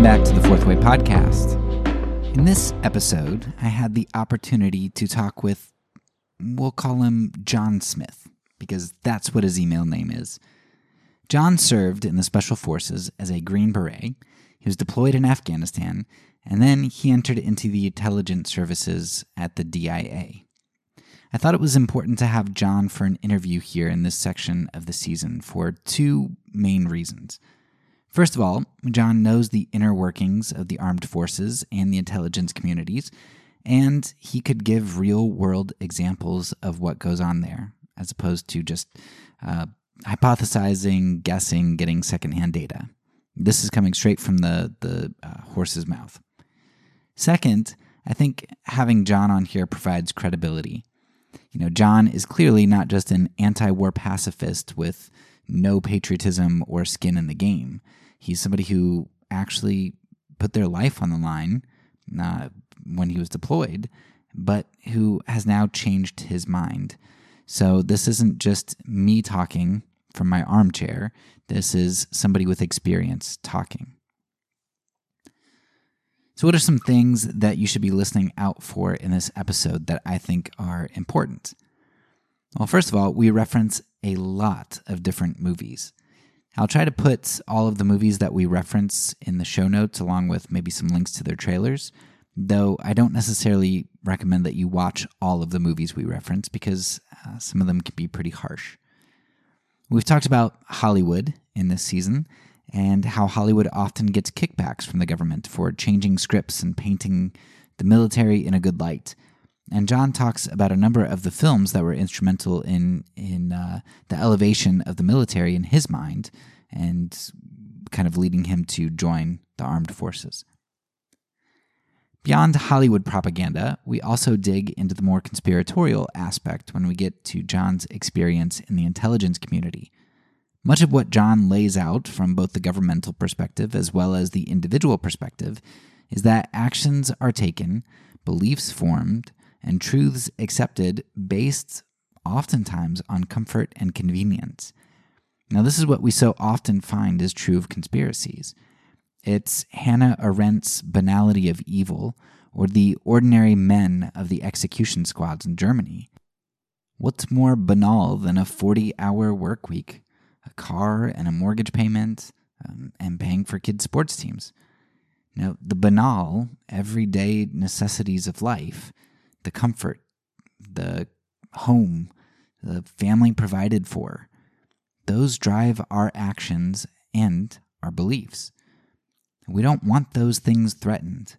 Welcome back to the Fourth Way Podcast. In this episode, I had the opportunity to talk with, we'll call him John Smith, because that's what his email name is. John served in the Special Forces as a Green Beret. He was deployed in Afghanistan, and then he entered into the intelligence services at the DIA. I thought it was important to have John for an interview here in this section of the season for two main reasons. First of all, John knows the inner workings of the armed forces and the intelligence communities, and he could give real world examples of what goes on there, as opposed to just uh, hypothesizing, guessing, getting secondhand data. This is coming straight from the, the uh, horse's mouth. Second, I think having John on here provides credibility. You know, John is clearly not just an anti war pacifist with no patriotism or skin in the game. He's somebody who actually put their life on the line uh, when he was deployed, but who has now changed his mind. So this isn't just me talking from my armchair, this is somebody with experience talking. So, what are some things that you should be listening out for in this episode that I think are important? Well, first of all, we reference a lot of different movies. I'll try to put all of the movies that we reference in the show notes along with maybe some links to their trailers, though I don't necessarily recommend that you watch all of the movies we reference because uh, some of them can be pretty harsh. We've talked about Hollywood in this season and how Hollywood often gets kickbacks from the government for changing scripts and painting the military in a good light. And John talks about a number of the films that were instrumental in in uh, the elevation of the military in his mind, and kind of leading him to join the armed forces. Beyond Hollywood propaganda, we also dig into the more conspiratorial aspect when we get to John's experience in the intelligence community. Much of what John lays out from both the governmental perspective as well as the individual perspective is that actions are taken, beliefs formed, and truths accepted based oftentimes on comfort and convenience. Now, this is what we so often find is true of conspiracies. It's Hannah Arendt's banality of evil, or the ordinary men of the execution squads in Germany. What's more banal than a 40 hour work week, a car and a mortgage payment, um, and paying for kids' sports teams? Now, the banal, everyday necessities of life the comfort, the home, the family provided for, those drive our actions and our beliefs. We don't want those things threatened.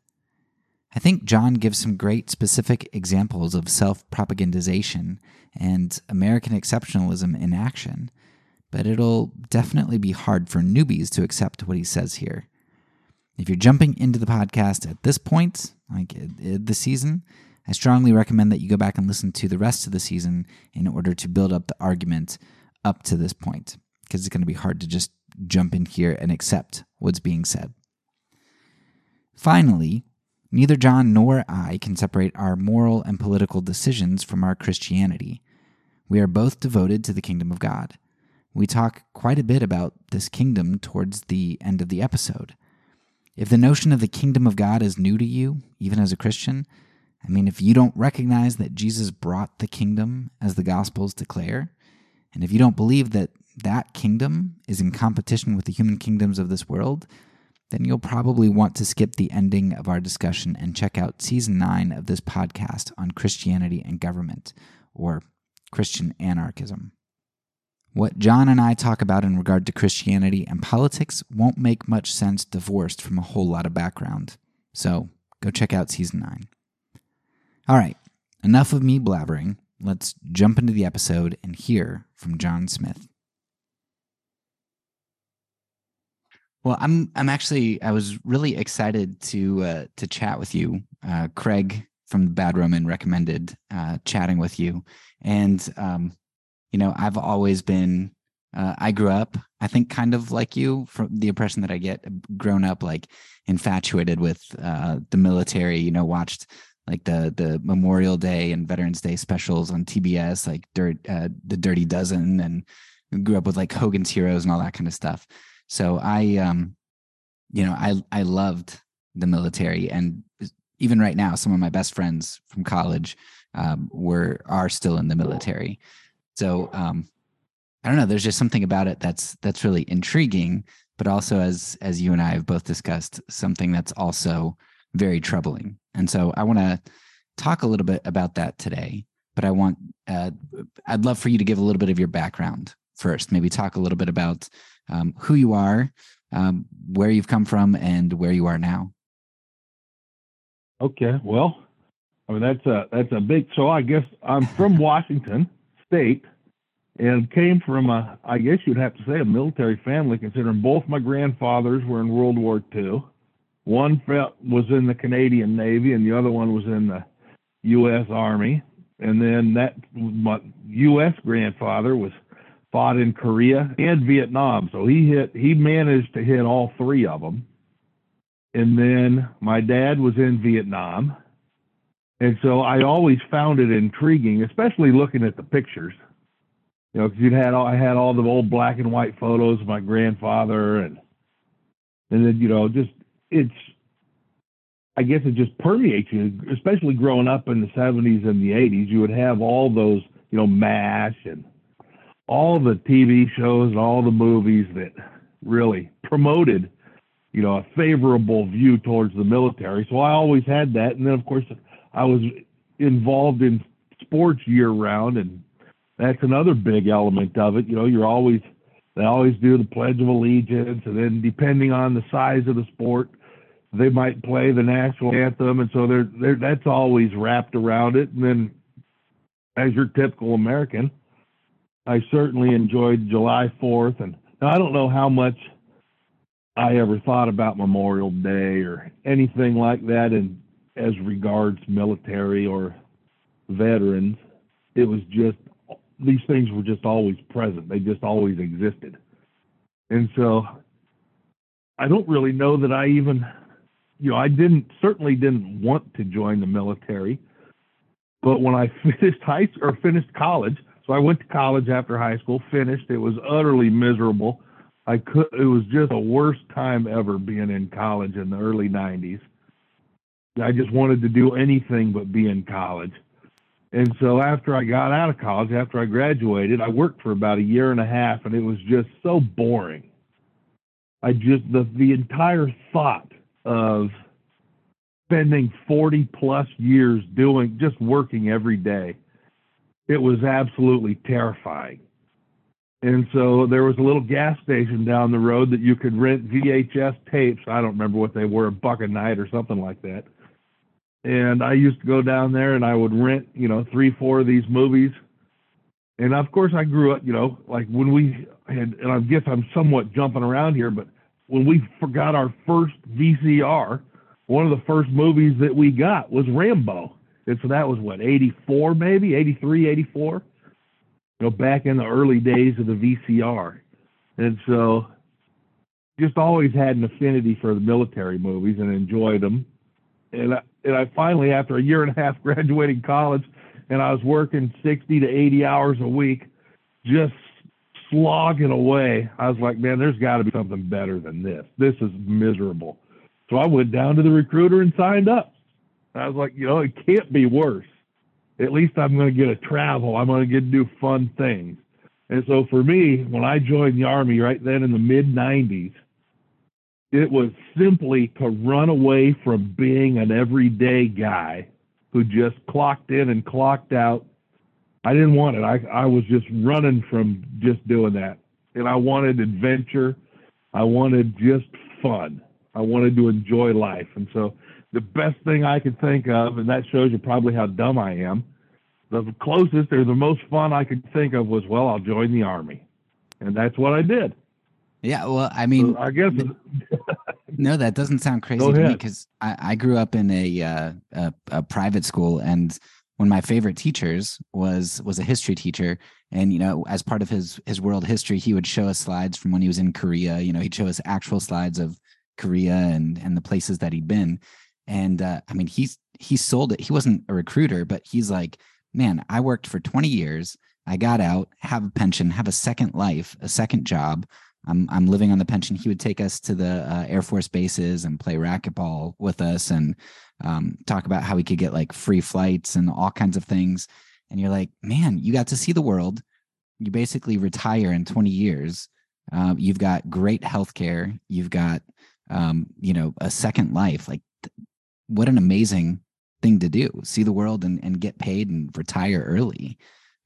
I think John gives some great specific examples of self propagandization and American exceptionalism in action, but it'll definitely be hard for newbies to accept what he says here. If you're jumping into the podcast at this point, like uh, uh, the season, I strongly recommend that you go back and listen to the rest of the season in order to build up the argument up to this point, because it's going to be hard to just jump in here and accept what's being said. Finally, neither John nor I can separate our moral and political decisions from our Christianity. We are both devoted to the kingdom of God. We talk quite a bit about this kingdom towards the end of the episode. If the notion of the kingdom of God is new to you, even as a Christian, I mean, if you don't recognize that Jesus brought the kingdom as the Gospels declare, and if you don't believe that that kingdom is in competition with the human kingdoms of this world, then you'll probably want to skip the ending of our discussion and check out season 9 of this podcast on Christianity and government, or Christian anarchism. What John and I talk about in regard to Christianity and politics won't make much sense divorced from a whole lot of background. So go check out season 9. All right, enough of me blabbering. Let's jump into the episode and hear from John Smith. Well, I'm I'm actually I was really excited to uh, to chat with you. Uh, Craig from the Bad Roman recommended uh, chatting with you, and um, you know I've always been uh, I grew up I think kind of like you from the impression that I get grown up like infatuated with uh, the military. You know, watched like the the Memorial Day and Veterans Day specials on TBS, like Dirt, uh, the Dirty Dozen, and grew up with like Hogan's Heroes and all that kind of stuff. So I um you know, I I loved the military, and even right now, some of my best friends from college um, were are still in the military. So um, I don't know. There's just something about it that's that's really intriguing, but also as as you and I have both discussed, something that's also very troubling. And so I want to talk a little bit about that today. But I want uh, I'd love for you to give a little bit of your background first. Maybe talk a little bit about um, who you are, um, where you've come from, and where you are now. Okay. Well, I mean that's a that's a big. So I guess I'm from Washington State and came from a, I guess you'd have to say, a military family, considering both my grandfathers were in World War II. One was in the Canadian Navy, and the other one was in the U.S. Army. And then that my U.S. grandfather was fought in Korea and Vietnam, so he hit he managed to hit all three of them. And then my dad was in Vietnam, and so I always found it intriguing, especially looking at the pictures you know, because you'd had all, I had all the old black and white photos of my grandfather, and and then you know, just it's, I guess it just permeates you, especially growing up in the '70s and the '80s. You would have all those, you know, Mash and all the TV shows and all the movies that really promoted, you know, a favorable view towards the military. So I always had that, and then of course I was involved in sports year round and that's another big element of it. You know, you're always they always do the Pledge of Allegiance, and then depending on the size of the sport, they might play the national anthem, and so they're, they're that's always wrapped around it. And then, as your typical American, I certainly enjoyed July Fourth, and now I don't know how much I ever thought about Memorial Day or anything like that, and as regards military or veterans. It was just these things were just always present. They just always existed. And so I don't really know that I even, you know, I didn't, certainly didn't want to join the military. But when I finished high or finished college, so I went to college after high school, finished, it was utterly miserable. I could, it was just the worst time ever being in college in the early 90s. I just wanted to do anything but be in college. And so after I got out of college, after I graduated, I worked for about a year and a half, and it was just so boring. I just the the entire thought of spending 40 plus years doing just working every day, it was absolutely terrifying. And so there was a little gas station down the road that you could rent VHS tapes. I don't remember what they were, a buck a night or something like that and I used to go down there and I would rent, you know, three, four of these movies. And of course, I grew up, you know, like when we had, and I guess I'm somewhat jumping around here, but when we forgot our first VCR, one of the first movies that we got was Rambo. And so that was what, 84 maybe, 83, 84? You know, back in the early days of the VCR. And so just always had an affinity for the military movies and enjoyed them. And I, and I finally, after a year and a half graduating college, and I was working 60 to 80 hours a week, just slogging away. I was like, man, there's got to be something better than this. This is miserable. So I went down to the recruiter and signed up. I was like, you know, it can't be worse. At least I'm going to get to travel. I'm going to get to do fun things. And so for me, when I joined the Army right then in the mid 90s, it was simply to run away from being an everyday guy who just clocked in and clocked out. I didn't want it. I, I was just running from just doing that. And I wanted adventure. I wanted just fun. I wanted to enjoy life. And so the best thing I could think of, and that shows you probably how dumb I am, the closest or the most fun I could think of was, well, I'll join the Army. And that's what I did. Yeah, well, I mean, so I guess no, that doesn't sound crazy to me because I, I, grew up in a, uh, a, a private school, and one of my favorite teachers was was a history teacher, and you know, as part of his his world history, he would show us slides from when he was in Korea. You know, he'd show us actual slides of Korea and and the places that he'd been, and uh, I mean, he's he sold it. He wasn't a recruiter, but he's like, man, I worked for twenty years. I got out, have a pension, have a second life, a second job I'm I'm living on the pension. He would take us to the uh, Air Force bases and play racquetball with us and um, talk about how we could get like free flights and all kinds of things. And you're like, man, you got to see the world. You basically retire in 20 years. Uh, you've got great health care. You've got um, you know a second life. Like, th- what an amazing thing to do! See the world and and get paid and retire early.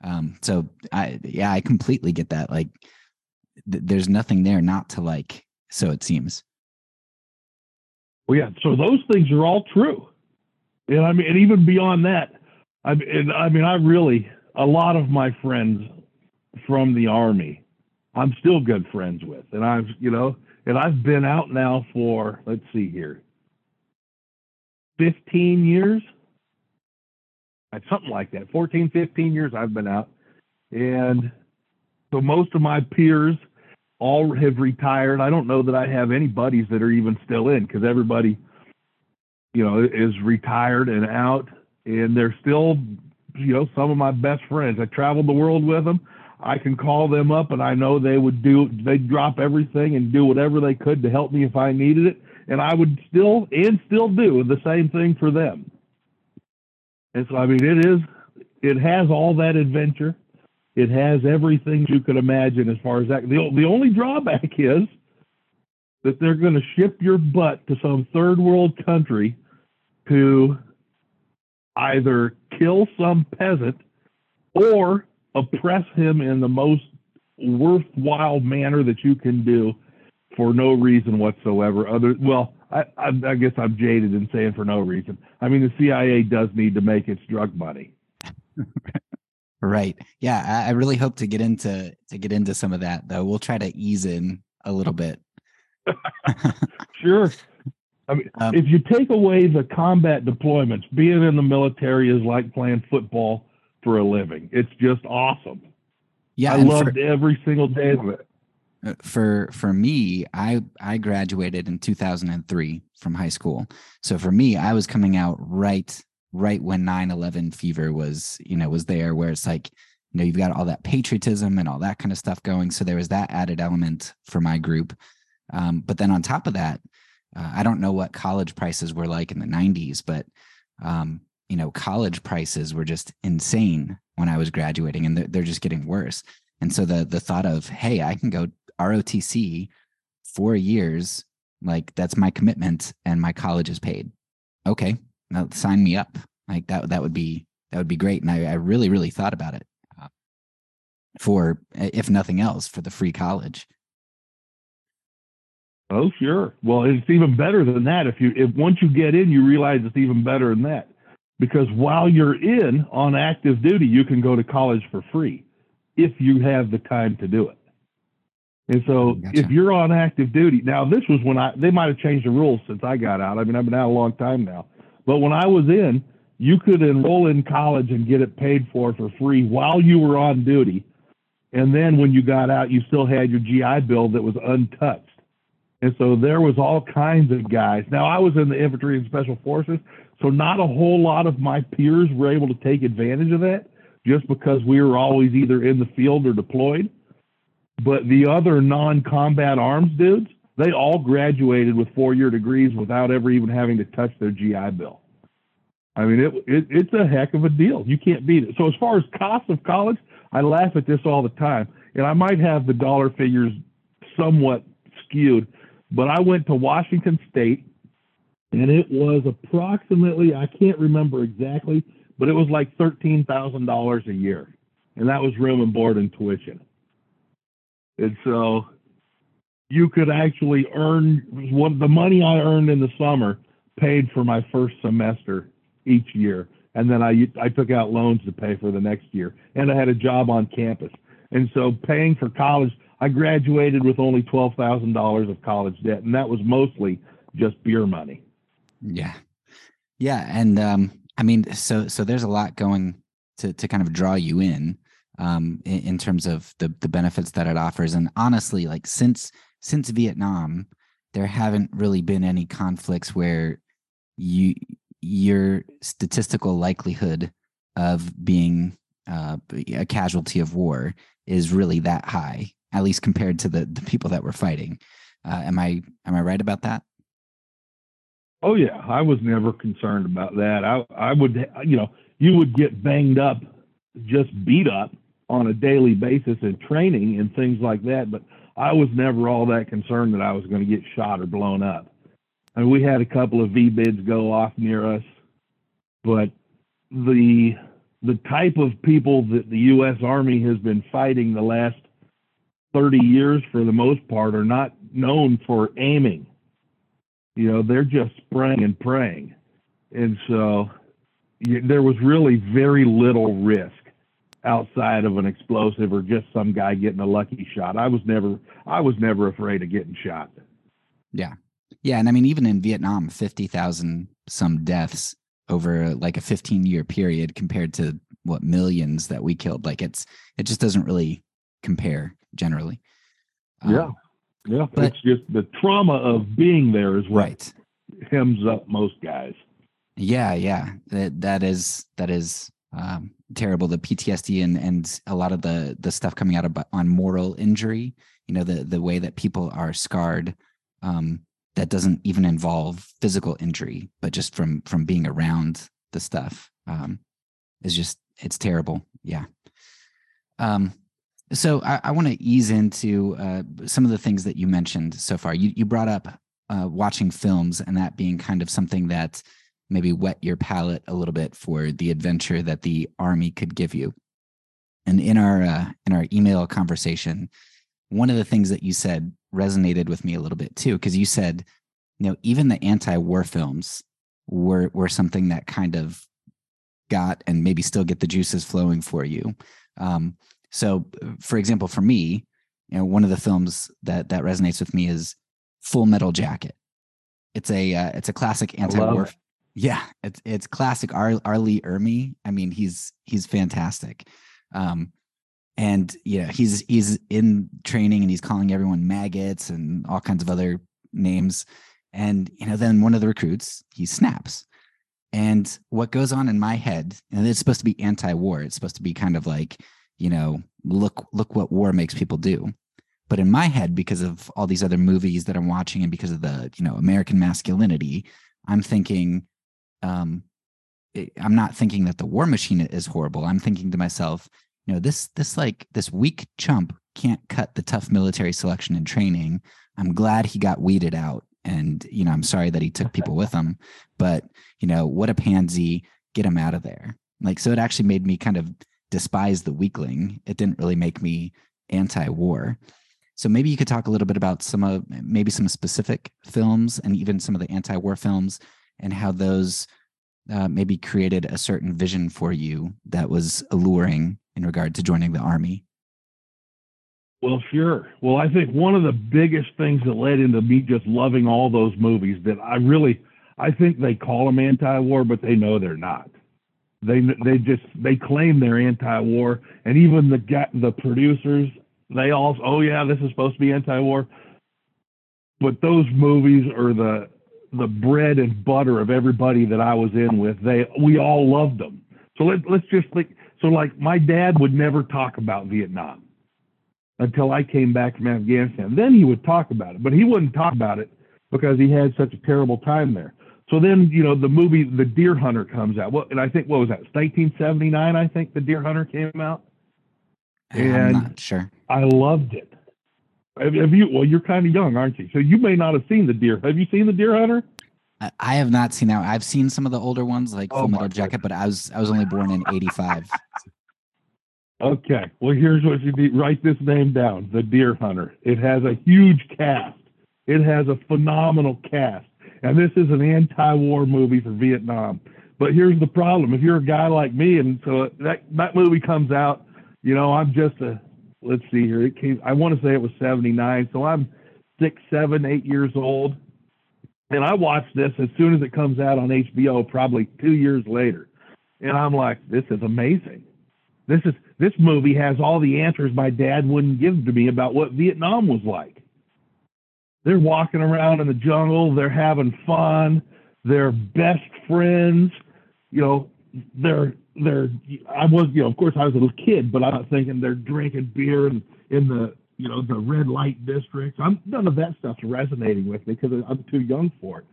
Um, so I yeah, I completely get that. Like th- there's nothing there not to like. So it seems. Well, yeah. So those things are all true, and I mean, and even beyond that, I mean, I mean, I really a lot of my friends from the army, I'm still good friends with, and I've you know, and I've been out now for let's see here, 15 years, something like that, 14, 15 years I've been out, and so most of my peers all have retired. I don't know that I have any buddies that are even still in because everybody, you know, is retired and out, and they're still, you know, some of my best friends. I traveled the world with them. I can call them up, and I know they would do. They'd drop everything and do whatever they could to help me if I needed it, and I would still and still do the same thing for them. And so, I mean, it is, it has all that adventure it has everything you could imagine as far as that. The, the only drawback is that they're going to ship your butt to some third world country to either kill some peasant or oppress him in the most worthwhile manner that you can do for no reason whatsoever. Other well, I, I, I guess I'm jaded in saying for no reason. I mean, the CIA does need to make its drug money. Right. Yeah, I, I really hope to get into to get into some of that though. We'll try to ease in a little bit. sure. I mean, um, if you take away the combat deployments, being in the military is like playing football for a living. It's just awesome. Yeah, I loved for, every single day of it. Uh, for for me, I I graduated in 2003 from high school. So for me, I was coming out right right when 9-11 fever was you know was there where it's like you know you've got all that patriotism and all that kind of stuff going. So there was that added element for my group. Um, but then on top of that uh, i don't know what college prices were like in the 90s but um, you know college prices were just insane when i was graduating and they're, they're just getting worse. And so the the thought of hey i can go rotc four years like that's my commitment and my college is paid. Okay now sign me up. Like that that would be that would be great. And I, I really really thought about it uh, for if nothing else for the free college. Oh sure. Well, it's even better than that. If you if once you get in, you realize it's even better than that. Because while you're in on active duty, you can go to college for free if you have the time to do it. And so gotcha. if you're on active duty, now this was when I they might have changed the rules since I got out. I mean, I've been out a long time now. But when I was in, you could enroll in college and get it paid for for free while you were on duty. And then when you got out, you still had your GI Bill that was untouched. And so there was all kinds of guys. Now I was in the infantry and special forces, so not a whole lot of my peers were able to take advantage of that just because we were always either in the field or deployed. But the other non-combat arms dudes, they all graduated with four-year degrees without ever even having to touch their GI Bill. I mean, it, it, it's a heck of a deal. You can't beat it. So as far as cost of college, I laugh at this all the time, and I might have the dollar figures somewhat skewed, but I went to Washington State, and it was approximately I can't remember exactly, but it was like thirteen thousand dollars a year, and that was room and board and tuition. And so you could actually earn what the money I earned in the summer paid for my first semester each year. And then I, I took out loans to pay for the next year. And I had a job on campus. And so paying for college, I graduated with only $12,000 of college debt. And that was mostly just beer money. Yeah. Yeah. And, um, I mean, so, so there's a lot going to, to kind of draw you in, um, in, in terms of the, the benefits that it offers. And honestly, like since, since Vietnam, there haven't really been any conflicts where you your statistical likelihood of being uh, a casualty of war is really that high. at least compared to the the people that were fighting. Uh, am I am I right about that? Oh yeah, I was never concerned about that. I I would you know you would get banged up, just beat up on a daily basis in training and things like that, but I was never all that concerned that I was going to get shot or blown up. I mean, we had a couple of VBIEDs go off near us, but the the type of people that the U.S. Army has been fighting the last 30 years, for the most part, are not known for aiming. You know, they're just spraying and praying, and so there was really very little risk outside of an explosive or just some guy getting a lucky shot. I was never I was never afraid of getting shot. Yeah. Yeah, and I mean even in Vietnam 50,000 some deaths over like a 15 year period compared to what millions that we killed like it's it just doesn't really compare generally. Um, yeah. Yeah, but, it's just the trauma of being there is what right. hems up most guys. Yeah, yeah. That that is that is um, terrible. The PTSD and and a lot of the the stuff coming out of on moral injury. You know, the the way that people are scarred. Um, that doesn't even involve physical injury, but just from from being around the stuff um, is just it's terrible. Yeah. Um, so I, I want to ease into uh, some of the things that you mentioned so far. You you brought up uh, watching films and that being kind of something that maybe wet your palate a little bit for the adventure that the army could give you. And in our uh, in our email conversation, one of the things that you said resonated with me a little bit too, because you said, you know, even the anti-war films were were something that kind of got and maybe still get the juices flowing for you. Um, so, for example, for me, you know, one of the films that that resonates with me is Full Metal Jacket. It's a uh, it's a classic anti-war yeah, it's it's classic R. R. Lee Ermey. I mean, he's he's fantastic. Um, and yeah, he's he's in training and he's calling everyone maggots and all kinds of other names. And you know, then one of the recruits he snaps. And what goes on in my head, and it's supposed to be anti-war. It's supposed to be kind of like, you know, look look what war makes people do. But in my head, because of all these other movies that I'm watching, and because of the you know American masculinity, I'm thinking um, it, I'm not thinking that the war machine is horrible. I'm thinking to myself, you know, this this like this weak chump can't cut the tough military selection and training. I'm glad he got weeded out, and you know, I'm sorry that he took people with him, but you know, what a pansy! Get him out of there. Like, so it actually made me kind of despise the weakling. It didn't really make me anti-war. So maybe you could talk a little bit about some of maybe some specific films and even some of the anti-war films and how those uh, maybe created a certain vision for you that was alluring in regard to joining the army? Well, sure. Well, I think one of the biggest things that led into me just loving all those movies that I really, I think they call them anti-war, but they know they're not. They they just they claim they're anti-war, and even the the producers they all oh yeah this is supposed to be anti-war, but those movies are the the bread and butter of everybody that I was in with. They we all loved them. So let, let's just think. So like my dad would never talk about Vietnam until I came back from Afghanistan. Then he would talk about it, but he wouldn't talk about it because he had such a terrible time there. So then, you know, the movie The Deer Hunter comes out. Well, and I think what was that? It's 1979, I think The Deer Hunter came out. And I'm not sure. I loved it. Have, have you? Well, you're kind of young, aren't you? So you may not have seen the deer. Have you seen the Deer Hunter? I have not seen that. I've seen some of the older ones, like oh Full Metal Jacket, but I was I was only born in '85. Okay. Well, here's what you need. Write this name down. The Deer Hunter. It has a huge cast. It has a phenomenal cast, and this is an anti-war movie for Vietnam. But here's the problem: if you're a guy like me, and so that that movie comes out, you know, I'm just a let's see here. It came. I want to say it was '79, so I'm six, seven, eight years old, and I watched this as soon as it comes out on HBO, probably two years later, and I'm like, this is amazing. This is this movie has all the answers my dad wouldn't give to me about what Vietnam was like. They're walking around in the jungle. They're having fun. They're best friends. You know, they're they're I was you know of course I was a little kid, but I'm not thinking they're drinking beer in, in the you know, the red light districts. I'm none of that stuff's resonating with me because I'm too young for it.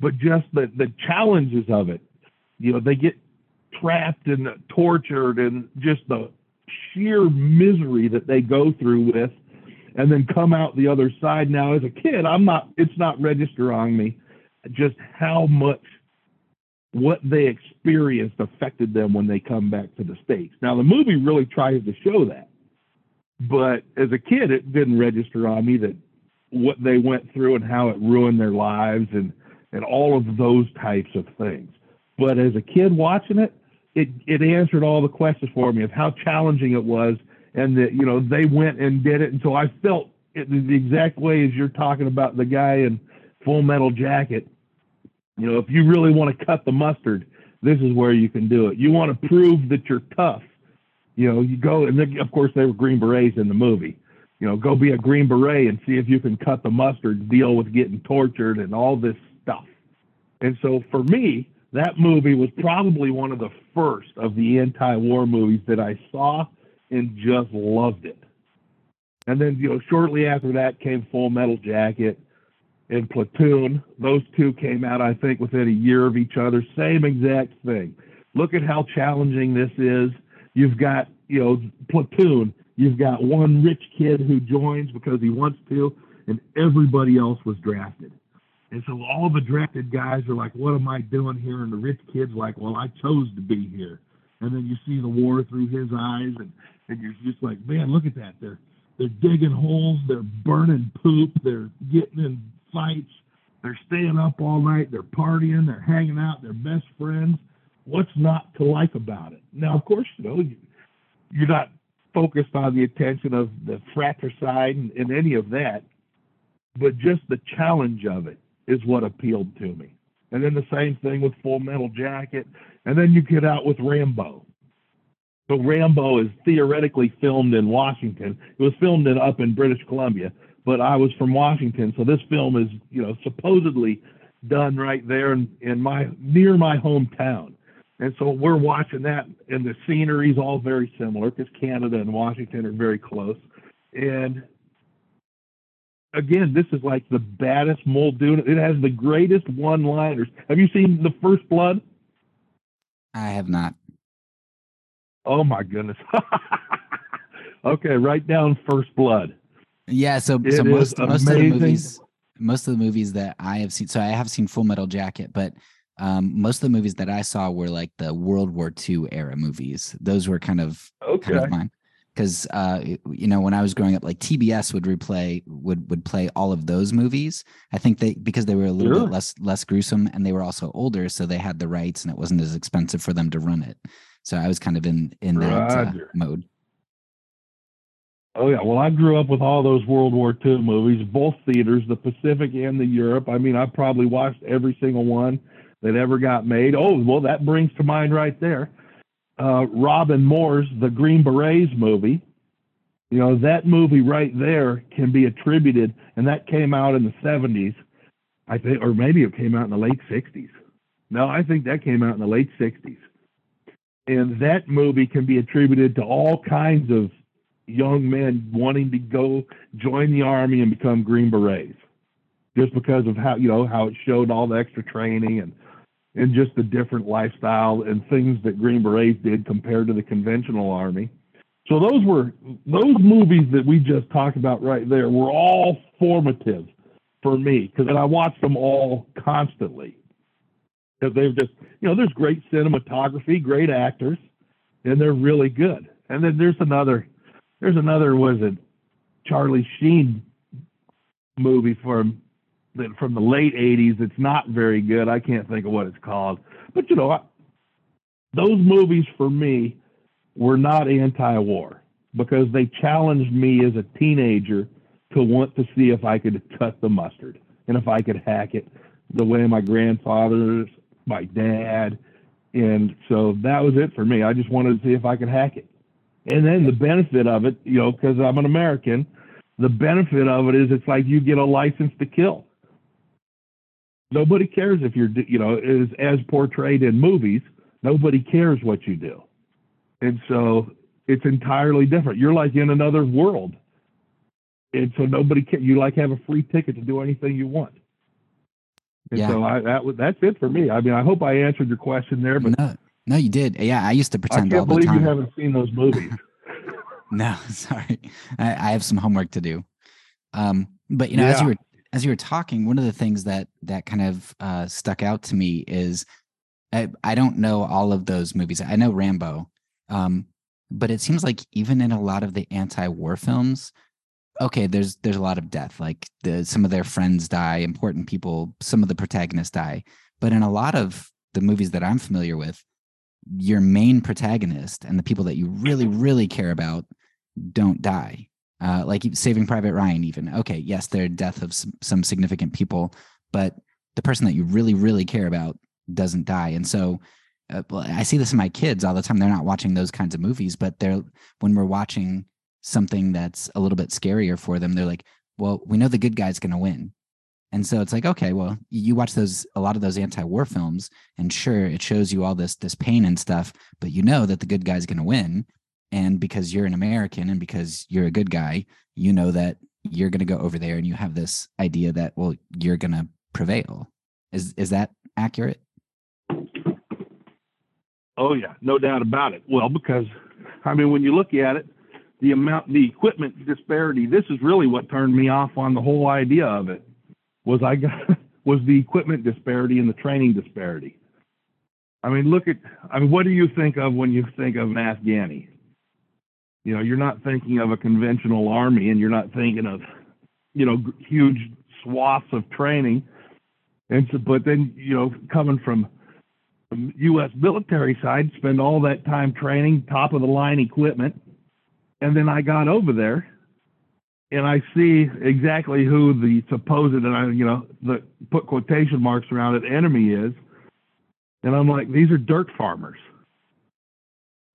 But just the the challenges of it, you know, they get trapped and tortured and just the sheer misery that they go through with and then come out the other side now as a kid i'm not it's not registering me just how much what they experienced affected them when they come back to the states. Now the movie really tries to show that but as a kid it didn't register on me that what they went through and how it ruined their lives and and all of those types of things. But as a kid watching it it it answered all the questions for me of how challenging it was, and that you know they went and did it, and so I felt it the exact way as you're talking about the guy in Full Metal Jacket. You know, if you really want to cut the mustard, this is where you can do it. You want to prove that you're tough. You know, you go and then, of course they were Green Berets in the movie. You know, go be a Green Beret and see if you can cut the mustard, deal with getting tortured and all this stuff. And so for me, that movie was probably one of the first of the anti-war movies that I saw and just loved it. And then, you know, shortly after that came Full Metal Jacket and Platoon. Those two came out, I think, within a year of each other. Same exact thing. Look at how challenging this is. You've got, you know, Platoon. You've got one rich kid who joins because he wants to, and everybody else was drafted. And so all the drafted guys are like, what am I doing here? And the rich kid's like, well, I chose to be here. And then you see the war through his eyes, and, and you're just like, man, look at that. They're they're digging holes, they're burning poop, they're getting in fights, they're staying up all night, they're partying, they're hanging out, they're best friends. What's not to like about it? Now, of course, you know, you're not focused on the attention of the fratricide and, and any of that, but just the challenge of it is what appealed to me. And then the same thing with Full Metal Jacket. And then you get out with Rambo. So Rambo is theoretically filmed in Washington. It was filmed in, up in British Columbia, but I was from Washington, so this film is, you know, supposedly done right there in, in my near my hometown. And so we're watching that, and the scenery is all very similar because Canada and Washington are very close. And again, this is like the baddest Muldoon. It has the greatest one-liners. Have you seen The First Blood? I have not. Oh my goodness. okay, write down First Blood. Yeah, so, so most most of the movies most of the movies that I have seen so I have seen Full Metal Jacket, but um, most of the movies that I saw were like the World War II era movies. Those were kind of okay. kind of mine because uh, you know when I was growing up, like TBS would replay would would play all of those movies. I think they because they were a little sure. bit less less gruesome and they were also older, so they had the rights and it wasn't as expensive for them to run it. So I was kind of in in that uh, mode. Oh yeah, well I grew up with all those World War II movies, both theaters, the Pacific and the Europe. I mean, I probably watched every single one that ever got made. Oh well, that brings to mind right there uh, Robin Moore's The Green Berets movie. You know, that movie right there can be attributed, and that came out in the 70s, I think, or maybe it came out in the late 60s. No, I think that came out in the late 60s. And that movie can be attributed to all kinds of young men wanting to go join the army and become Green Berets just because of how, you know, how it showed all the extra training and and just the different lifestyle and things that Green Berets did compared to the conventional army. So those were those movies that we just talked about right there were all formative for me because I watched them all constantly because they're just you know there's great cinematography, great actors, and they're really good. And then there's another there's another was it Charlie Sheen movie from that from the late 80s it's not very good. I can't think of what it's called. But, you know, I, those movies for me were not anti war because they challenged me as a teenager to want to see if I could cut the mustard and if I could hack it the way my grandfathers, my dad, and so that was it for me. I just wanted to see if I could hack it. And then the benefit of it, you know, because I'm an American, the benefit of it is it's like you get a license to kill. Nobody cares if you're, you know, is as portrayed in movies. Nobody cares what you do, and so it's entirely different. You're like in another world. and so nobody can. You like have a free ticket to do anything you want. And Yeah. so I, that that's it for me. I mean, I hope I answered your question there, but no, no, you did. Yeah, I used to pretend all can't the believe time. you haven't seen those movies. No, sorry. I, I have some homework to do. Um, but you know, as you were as you were talking, one of the things that that kind of uh, stuck out to me is I, I don't know all of those movies. I know Rambo, um, but it seems like even in a lot of the anti-war films, okay, there's there's a lot of death. Like the some of their friends die, important people, some of the protagonists die. But in a lot of the movies that I'm familiar with, your main protagonist and the people that you really, really care about don't die. Uh, like Saving Private Ryan, even okay, yes, there are death of some, some significant people, but the person that you really, really care about doesn't die. And so, uh, I see this in my kids all the time. They're not watching those kinds of movies, but they're when we're watching something that's a little bit scarier for them, they're like, "Well, we know the good guy's going to win." And so it's like, okay, well, you watch those a lot of those anti-war films, and sure, it shows you all this this pain and stuff, but you know that the good guy's going to win, and because you're an American and because you're a good guy, you know that you're going to go over there and you have this idea that well, you're going to prevail. Is is that accurate? Oh yeah, no doubt about it. Well, because I mean, when you look at it, the amount, the equipment disparity. This is really what turned me off on the whole idea of it. Was I got was the equipment disparity and the training disparity. I mean, look at. I mean, what do you think of when you think of an Afghani? You know, you're not thinking of a conventional army, and you're not thinking of, you know, huge swaths of training. And so, but then, you know, coming from the U.S. military side, spend all that time training top of the line equipment, and then I got over there, and I see exactly who the supposed and I, you know, the put quotation marks around it enemy is, and I'm like, these are dirt farmers.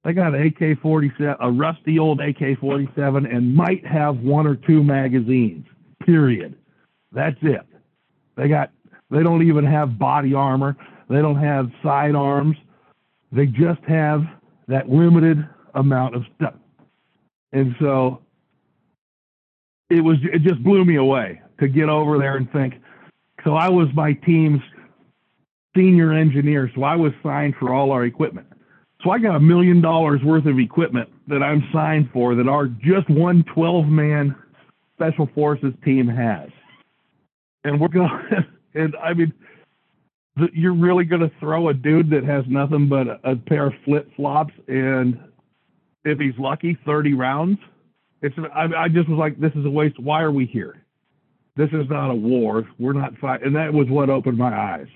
They got an AK-47, a rusty old AK-47, and might have one or two magazines. Period. That's it. They got. They don't even have body armor. They don't have sidearms. They just have that limited amount of stuff. And so it was it just blew me away to get over there and think. So I was my team's senior engineer, so I was signed for all our equipment. So I got a million dollars worth of equipment that I'm signed for that our just one 12 man special forces team has. And we're going and I mean you're really going to throw a dude that has nothing but a, a pair of flip flops and if he's lucky 30 rounds it's I, I just was like this is a waste. Why are we here? This is not a war. We're not fighting and that was what opened my eyes.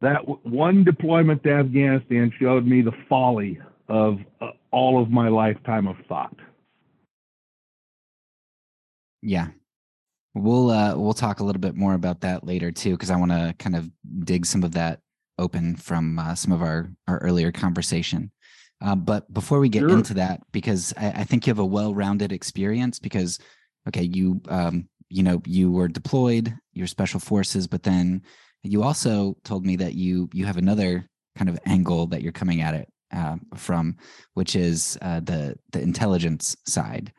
That one deployment to afghanistan showed me the folly of uh, all of my lifetime of thought. Yeah. We'll uh we'll talk a little bit more about that later too because I want to kind of dig some of that open from uh, some of our our earlier conversation. Uh, but before we get Sure. into that, because I, I think you have a well-rounded experience, because okay, you um you know you were deployed, your special forces, but then you also told me that you you have another kind of angle that you're coming at it uh, from, which is uh, the the intelligence side.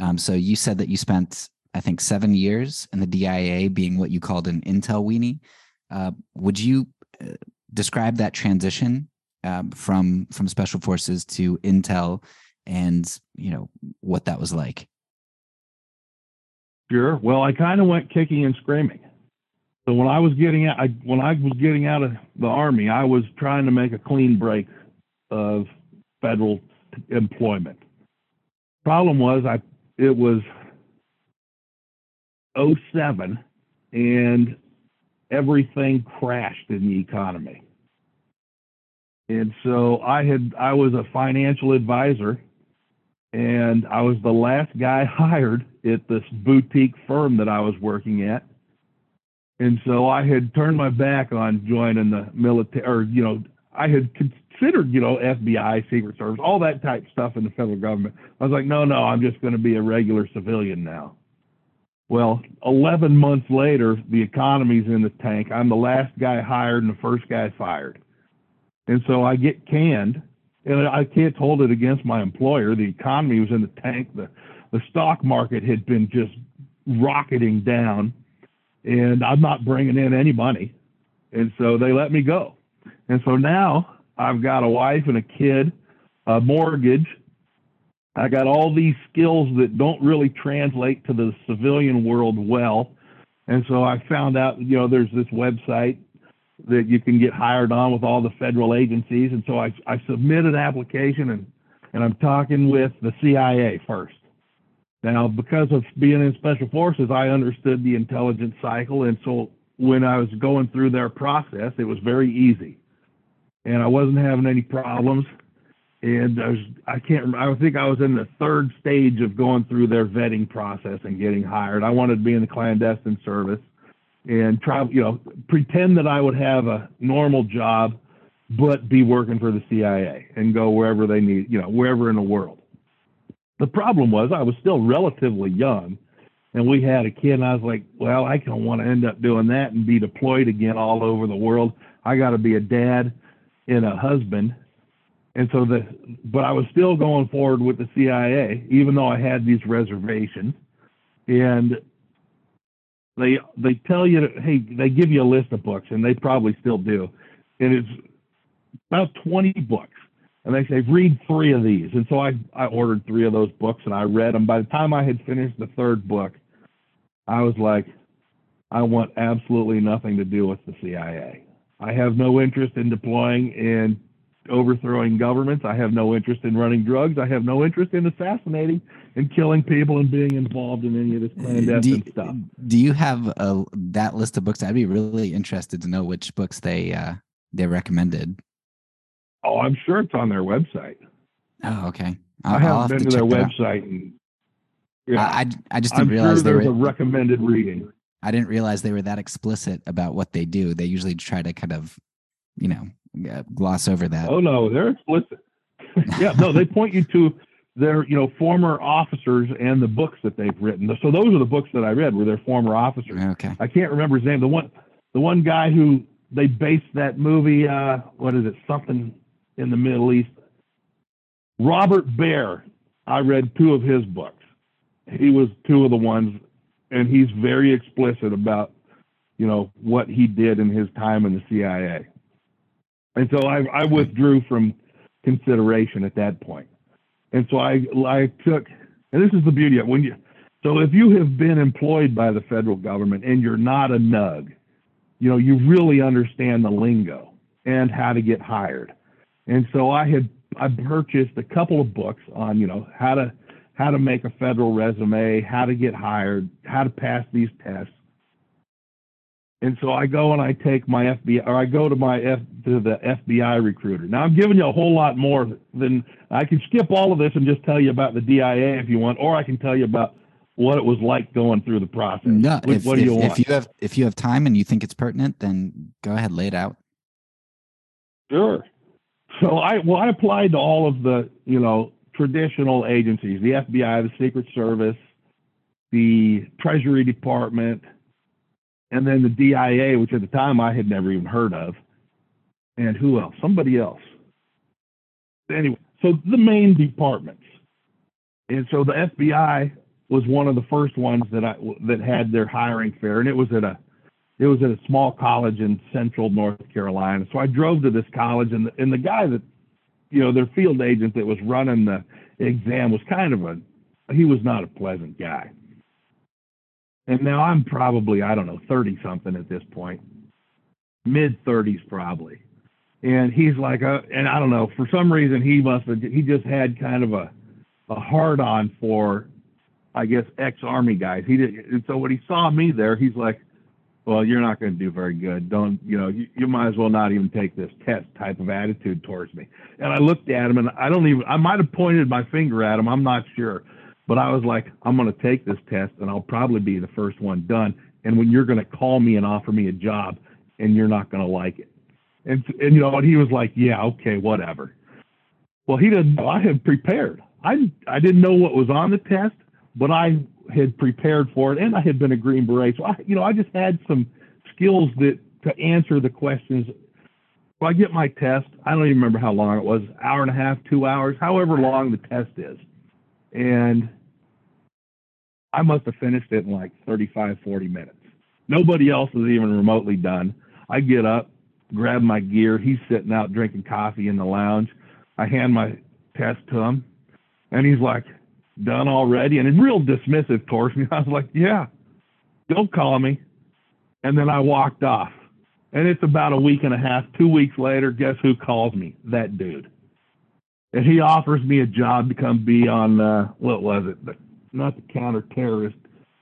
Um, so you said that you spent, I think, seven years in the DIA, being what you called an intel weenie. Uh, would you uh, describe that transition um, from from special forces to intel, and you know what that was like? Sure. Well, I kind of went kicking and screaming. So when I was getting out, I, when I was getting out of the army, I was trying to make a clean break of federal employment. Problem was, I it was 07 and everything crashed in the economy. And so I had I was a financial advisor and I was the last guy hired at this boutique firm that I was working at. And so I had turned my back on joining the military, or, you know, I had considered, you know, FBI, Secret Service, all that type stuff in the federal government. I was like, no, no, I'm just going to be a regular civilian now. Well, 11 months later, the economy's in the tank. I'm the last guy hired and the first guy fired. And so I get canned and I can't hold it against my employer. The economy was in the tank. The the stock market had been just rocketing down, and I'm not bringing in any money, and so they let me go. And so now I've got a wife and a kid, a mortgage. I got all these skills that don't really translate to the civilian world well. And so I found out, you know, there's this website that you can get hired on with all the federal agencies. And so I, I submitted an application and, and I'm talking with the CIA first. Now, because of being in special forces, I understood the intelligence cycle. And so when I was going through their process, it was very easy. And I wasn't having any problems. And I was, I can't I think I was in the third stage of going through their vetting process and getting hired. I wanted to be in the clandestine service and try, you know, pretend that I would have a normal job, but be working for the CIA and go wherever they need, you know, wherever in the world. The problem was I was still relatively young and we had a kid and I was like, well, I don't want to end up doing that and be deployed again all over the world. I got to be a dad and a husband. And so the, but I was still going forward with the CIA, even though I had these reservations. And they they tell you hey they give you a list of books and they probably still do. And it's about 20 books. And they say read three of these. And so i i ordered three of those books and i read them by the time i had finished the third book i was like i want absolutely nothing to do with the cia i have no interest in deploying and overthrowing governments. I have no interest in running drugs. I have no interest in assassinating and killing people and being involved in any of this clandestine do you, stuff. Do you have a, that list of books? I'd be really interested to know which books they uh, they recommended. Oh, I'm sure it's on their website. Oh, okay. I'll, I have not been to, to their website, and yeah, I, I just didn't I'm realize sure there's were, a recommended reading. I didn't realize they were that explicit about what they do. They usually try to kind of, you know, gloss over that. Oh no, they're explicit. yeah, no, they point you to their you know former officers and the books that they've written. So those are the books that I read were their former officers. Okay. I can't remember his name. The one the one guy who they based that movie uh what is it something in the Middle East. Robert Baer. I read two of his books. He was two of the ones and he's very explicit about you know what he did in his time in the CIA. And so I, I withdrew from consideration at that point. And so I, I took, and this is the beauty of when you, so if you have been employed by the federal government and you're not a nug, you know, you really understand the lingo and how to get hired. And so I had, I purchased a couple of books on, you know, how to, how to make a federal resume, how to get hired, how to pass these tests. And so I go and I take my FBI, or I go to my F, to the FBI recruiter. Now I'm giving you a whole lot more than I can skip all of this and just tell you about the DIA if you want, or I can tell you about what it was like going through the process. No, what, if, what do if, you want? if you have if you have time and you think it's pertinent, then go ahead, lay it out. Sure. So I well I applied to all of the you know traditional agencies, the FBI, the Secret Service, the Treasury Department and then the DIA, which at the time I had never even heard of, and who else? Somebody else. Anyway, so the main departments, and so the FBI was one of the first ones that I that had their hiring fair, and it was at a it was at a small college in central North Carolina. So I drove to this college, and the, and the guy that you know their field agent that was running the exam was kind of a he was not a pleasant guy. And now I'm probably, I don't know, 30 something at this point, mid 30s probably. And he's like, uh, and I don't know, for some reason he must have, he just had kind of a, a hard on for, I guess, ex army guys. He did, and so when he saw me there, he's like, well, you're not going to do very good. Don't, you know, you, you might as well not even take this test type of attitude towards me. And I looked at him and I don't even, I might have pointed my finger at him. I'm not sure. But I was like, I'm going to take this test and I'll probably be the first one done. And when you're going to call me and offer me a job and you're not going to like it. And, and, you know, and he was like, yeah, okay, whatever. Well, he didn't know I had prepared. I, I didn't know what was on the test, but I had prepared for it and I had been a Green Beret. So I, you know, I just had some skills that to answer the questions. So I get my test. I don't even remember how long it was, hour and a half, two hours, however long the test is. And I must have finished it in like 35, 40 minutes. Nobody else is even remotely done. I get up, grab my gear. He's sitting out drinking coffee in the lounge. I hand my test to him, and he's like, done already? And he's real dismissive towards me. I was like, yeah, don't call me. And then I walked off. And it's about a week and a half, two weeks later, guess who calls me? That dude. And he offers me a job to come be on, uh, what was it? The, not the counter terrorist.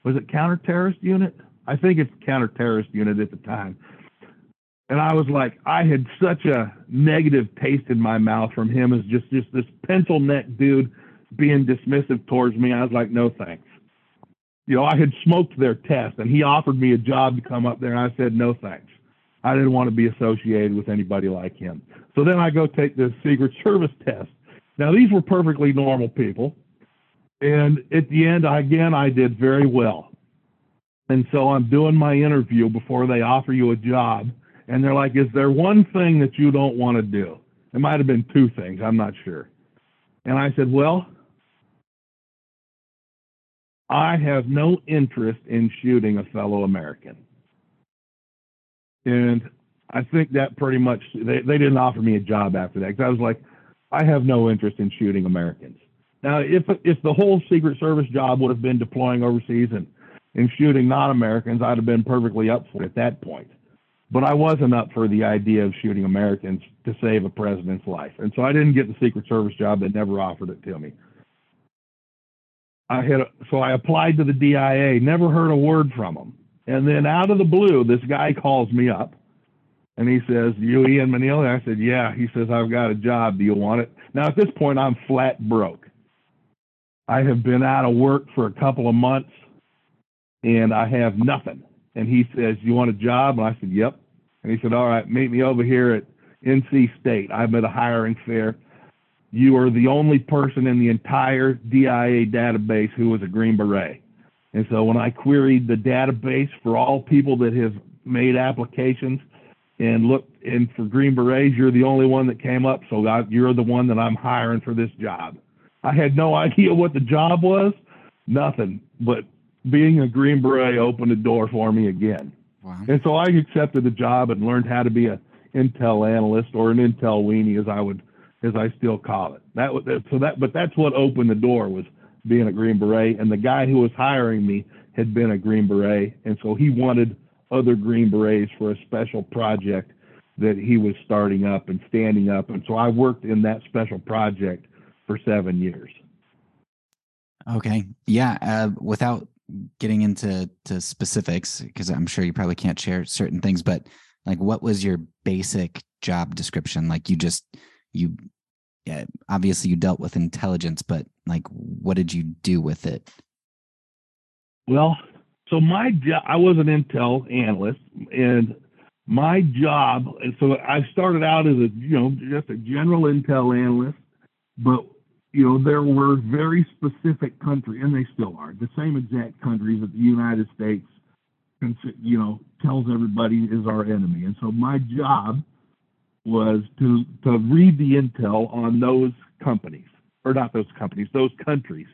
Was it counter terrorist unit? I think it's counter terrorist unit at the time. And I was like, I had such a negative taste in my mouth from him as just, just this pencil neck dude being dismissive towards me. I was like, no thanks. You know, I had smoked their test and he offered me a job to come up there and I said, no thanks. I didn't want to be associated with anybody like him. So then I go take the Secret Service test. Now these were perfectly normal people. And at the end, again, I did very well. And so I'm doing my interview before they offer you a job. And they're like, is there one thing that you don't want to do? It might have been two things. I'm not sure. And I said, well, I have no interest in shooting a fellow American. And I think that pretty much, they, they didn't offer me a job after that because I was like, I have no interest in shooting Americans. Now, if, if the whole Secret Service job would have been deploying overseas and, and shooting non Americans, I'd have been perfectly up for it at that point. But I wasn't up for the idea of shooting Americans to save a president's life. And so I didn't get the Secret Service job. They never offered it to me. I had so I applied to the DIA, never heard a word from them. And then out of the blue, this guy calls me up and he says, You Ian Minielly? I said, Yeah. He says, I've got a job. Do you want it? Now at this point I'm flat broke. I have been out of work for a couple of months and I have nothing. And he says, You want a job? And I said, Yep. And he said, All right, meet me over here at NC State. I'm at a hiring fair you are the only person in the entire DIA database who was a Green Beret. And so when I queried the database for all people that have made applications and looked and for Green Berets, you're the only one that came up. So I, you're the one that I'm hiring for this job. I had no idea what the job was, nothing. But being a Green Beret opened the door for me again. Wow. And so I accepted the job and learned how to be a Intel analyst or an Intel weenie, as I would as I still call it. That was so that, but that's what opened the door was being a Green Beret, and the guy who was hiring me had been a Green Beret, and so he wanted other Green Berets for a special project that he was starting up and standing up, and so I worked in that special project for seven years. Okay, yeah. Uh, without getting into to specifics, because I'm sure you probably can't share certain things, but like, what was your basic job description? Like, you just you yeah, obviously you dealt with intelligence, but like what did you do with it? Well, so my job, I was an intel analyst, and my job, and so I started out as a you know just a general intel analyst, but you know there were very specific countries, and they still are the same exact countries that the United States, you know, tells everybody is our enemy, and so my job was to to read the intel on those companies, or not those companies, those countries,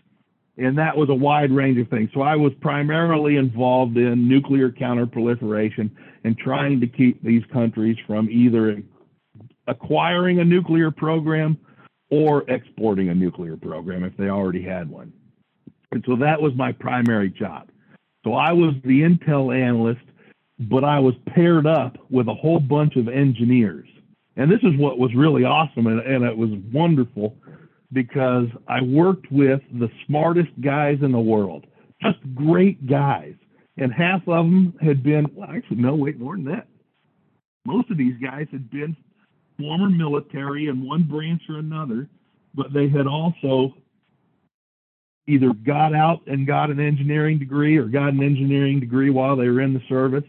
and that was a wide range of things. So I was primarily involved in nuclear counterproliferation and trying to keep these countries from either acquiring a nuclear program or exporting a nuclear program if they already had one. And so that was my primary job. So I was the intel analyst, but I was paired up with a whole bunch of engineers and this is what was really awesome and, and it was wonderful because I worked with the smartest guys in the world, just great guys. And half of them had been, well, actually, no, wait, more than that. Most of these guys had been former military in one branch or another, but they had also either got out and got an engineering degree or got an engineering degree while they were in the service.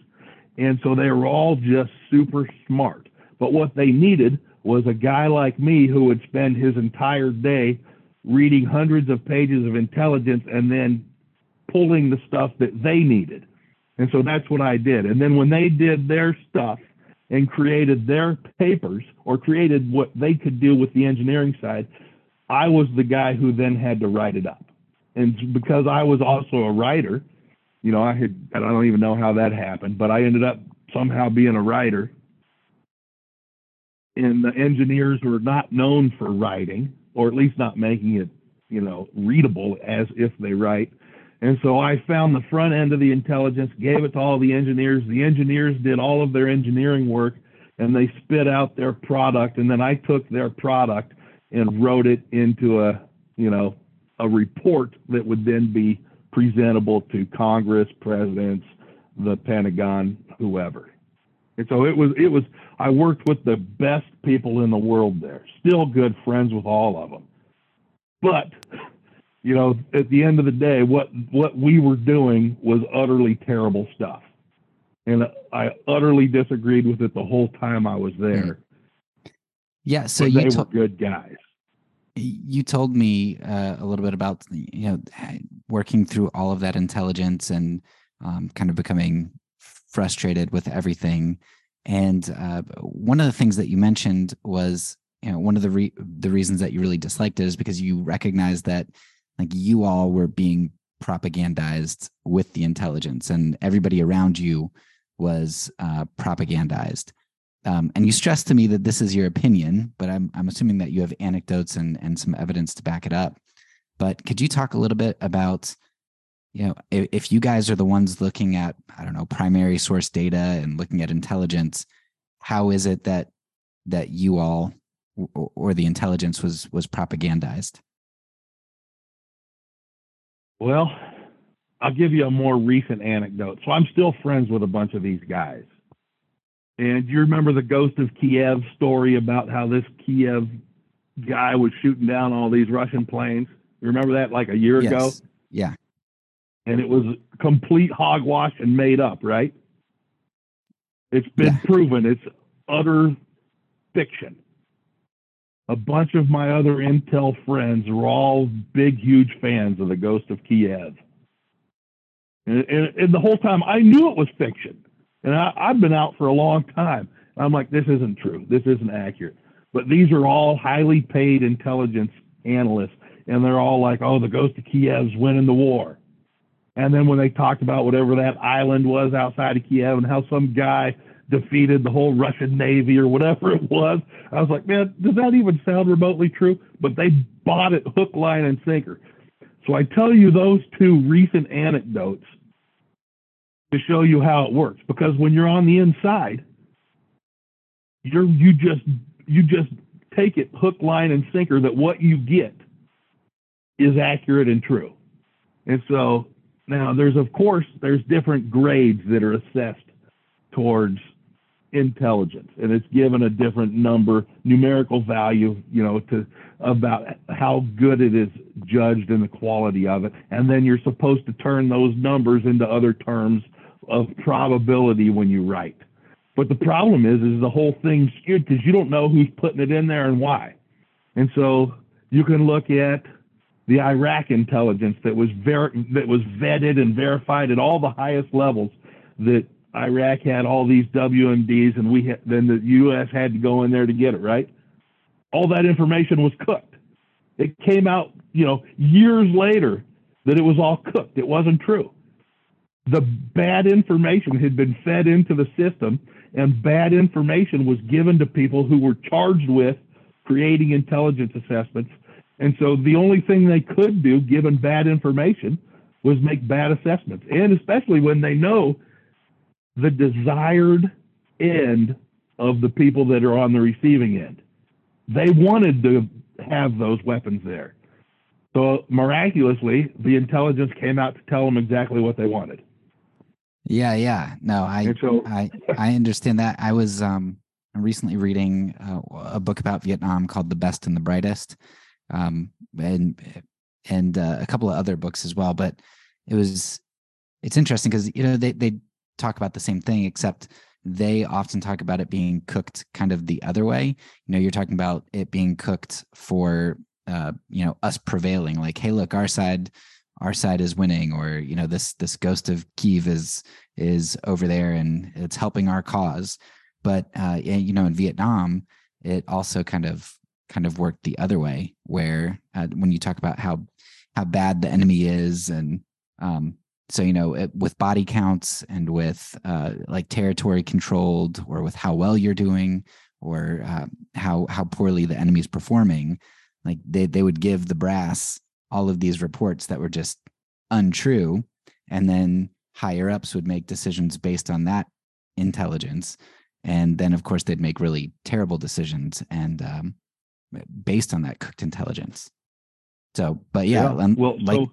And so they were all just super smart. But what they needed was a guy like me who would spend his entire day reading hundreds of pages of intelligence and then pulling the stuff that they needed. And so that's what I did. And then when they did their stuff and created their papers or created what they could do with the engineering side, I was the guy who then had to write it up. and because I was also a writer, you know, I had I don't even know how that happened, but I ended up somehow being a writer. And the engineers were not known for writing, or at least not making it, you know, readable as if they write. And so I found the front end of the intelligence, gave it to all the engineers. The engineers did all of their engineering work and they spit out their product. And then I took their product and wrote it into a, you know, a report that would then be presentable to Congress, presidents, the Pentagon, whoever. And so it was, it was, I worked with the best people in the world there, still good friends with all of them. But you know, at the end of the day, what what we were doing was utterly terrible stuff, and I utterly disagreed with it the whole time I was there. Yeah, so but you they to- were good guys. you told me uh, a little bit about you know working through all of that intelligence and um, kind of becoming frustrated with everything. And uh, one of the things that you mentioned was you know one of the re- the reasons that you really disliked it is because you recognized that like you all were being propagandized with the intelligence and everybody around you was uh, propagandized. Um, and you stressed to me that this is your opinion but I'm, I'm assuming that you have anecdotes and, and some evidence to back it up. But could you talk a little bit about you know if, if you guys are the ones looking at i don't know primary source data and looking at intelligence how is it that that you all or, or the intelligence was was propagandized Well, I'll give you a more recent anecdote. So I'm still friends with a bunch of these guys. And you remember the Ghost of Kiev story about how this Kiev guy was shooting down all these Russian planes? You remember that like a year ago? yeah And it was complete hogwash and made up, right? It's been Yeah. proven it's utter fiction. A bunch of my other intel friends were all big, huge fans of the Ghost of Kiev. And, and, and the whole time I knew it was fiction. And I, I've been out for a long time. I'm like, this isn't true. This isn't accurate. But these are all highly paid intelligence analysts. And they're all like, oh, the Ghost of Kiev's winning the war. And then when they talked about whatever that island was outside of Kiev and how some guy defeated the whole Russian Navy or whatever it was, I was like, man, does that even sound remotely true? But they bought it hook, line, and sinker. So I tell you those two recent anecdotes to show you how it works. Because when you're on the inside, you're you just you just take it hook, line, and sinker that what you get is accurate and true. And so now there's of course there's different grades that are assessed towards intelligence and it's given a different number numerical value you know to about how good it is judged and the quality of it. And then you're supposed to turn those numbers into other terms of probability when you write. But the problem is is the whole thing's skewed because you don't know who's putting it in there and why. And so you can look at the Iraq intelligence that was ver- that was vetted and verified at all the highest levels that Iraq had all these WMDs and we had, then the U.S. had to go in there to get it right. All that information was cooked. It came out, you know, years later that it was all cooked. It wasn't true. The bad information had been fed into the system, and bad information was given to people who were charged with creating intelligence assessments and so the only thing they could do, given bad information, was make bad assessments. And especially when they know the desired end of the people that are on the receiving end. They wanted to have those weapons there. So miraculously, the intelligence came out to tell them exactly what they wanted. yeah yeah no i so I I understand that. I was um recently reading uh, a book about Vietnam called The Best and the Brightest, um, and and uh, a couple of other books as well. But it was it's interesting because you know they they talk about the same thing except they often talk about it being cooked kind of the other way. You know, you're talking about it being cooked for uh, you know us prevailing. Like, hey, look, our side our side is winning, or you know this this ghost of Kiev is is over there and it's helping our cause. But uh, you know, in Vietnam, it also kind of kind of worked the other way, where uh, when you talk about how how bad the enemy is, and um, so you know it, with body counts and with uh, like territory controlled, or with how well you're doing, or uh, how how poorly the enemy's performing, like they they would give the brass all of these reports that were just untrue, and then higher ups would make decisions based on that intelligence. And then of course they'd make really terrible decisions and um, based on that cooked intelligence. So but yeah, Yeah, well, like so-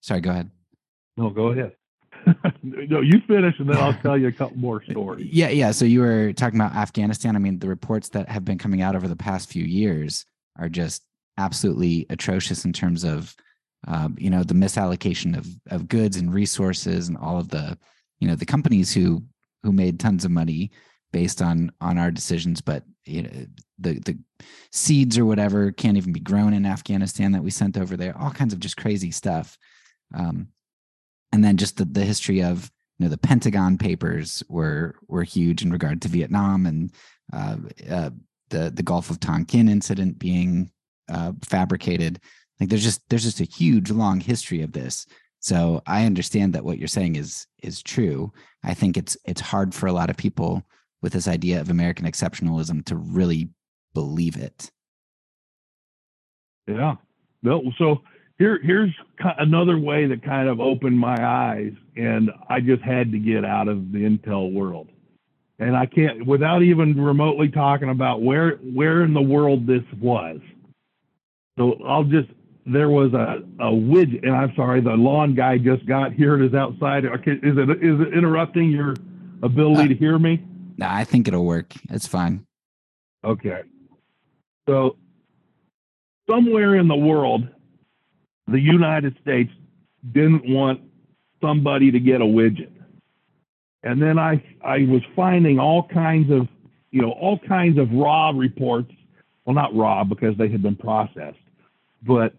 sorry go ahead No, go ahead. no, you finish, and then I'll tell you a couple more stories. yeah yeah so you were talking about afghanistan i mean the reports that have been coming out over the past few years are just absolutely atrocious in terms of um, you know the misallocation of of goods and resources and all of the you know the companies who who made tons of money based on on our decisions but you know the the seeds or whatever can't even be grown in afghanistan that we sent over there all kinds of just crazy stuff um, and then just the, the history of you know the pentagon papers were were huge in regard to vietnam and uh, uh, the the gulf of tonkin incident being uh, fabricated like there's just there's just a huge long history of this so i understand that what you're saying is is true i think it's it's hard for a lot of people with this idea of american exceptionalism to really believe it Yeah. No. So here, here's another way that kind of opened my eyes, and I just had to get out of the Intel world. And I can't, without even remotely talking about where where in the world this was. So I'll just. There was a, a widget, and I'm sorry, the lawn guy just got here and is outside. Okay, is it is it interrupting your ability uh, to hear me? no i think it'll work it's fine Okay. So somewhere in the world, the United States didn't want somebody to get a widget. And then I I was finding all kinds of you know all kinds of raw reports. Well, not raw because they had been processed, but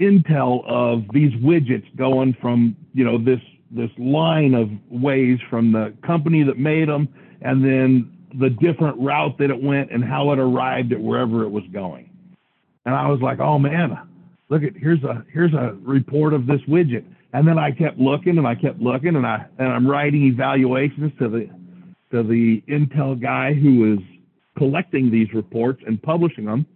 intel of these widgets going from you know this this line of ways from the company that made them and then the different route that it went and how it arrived at wherever it was going. And I was like, oh man, look at here's a here's a report of this widget. And then I kept looking and I kept looking and I and I'm writing evaluations to the to the Intel guy who is collecting these reports and publishing them.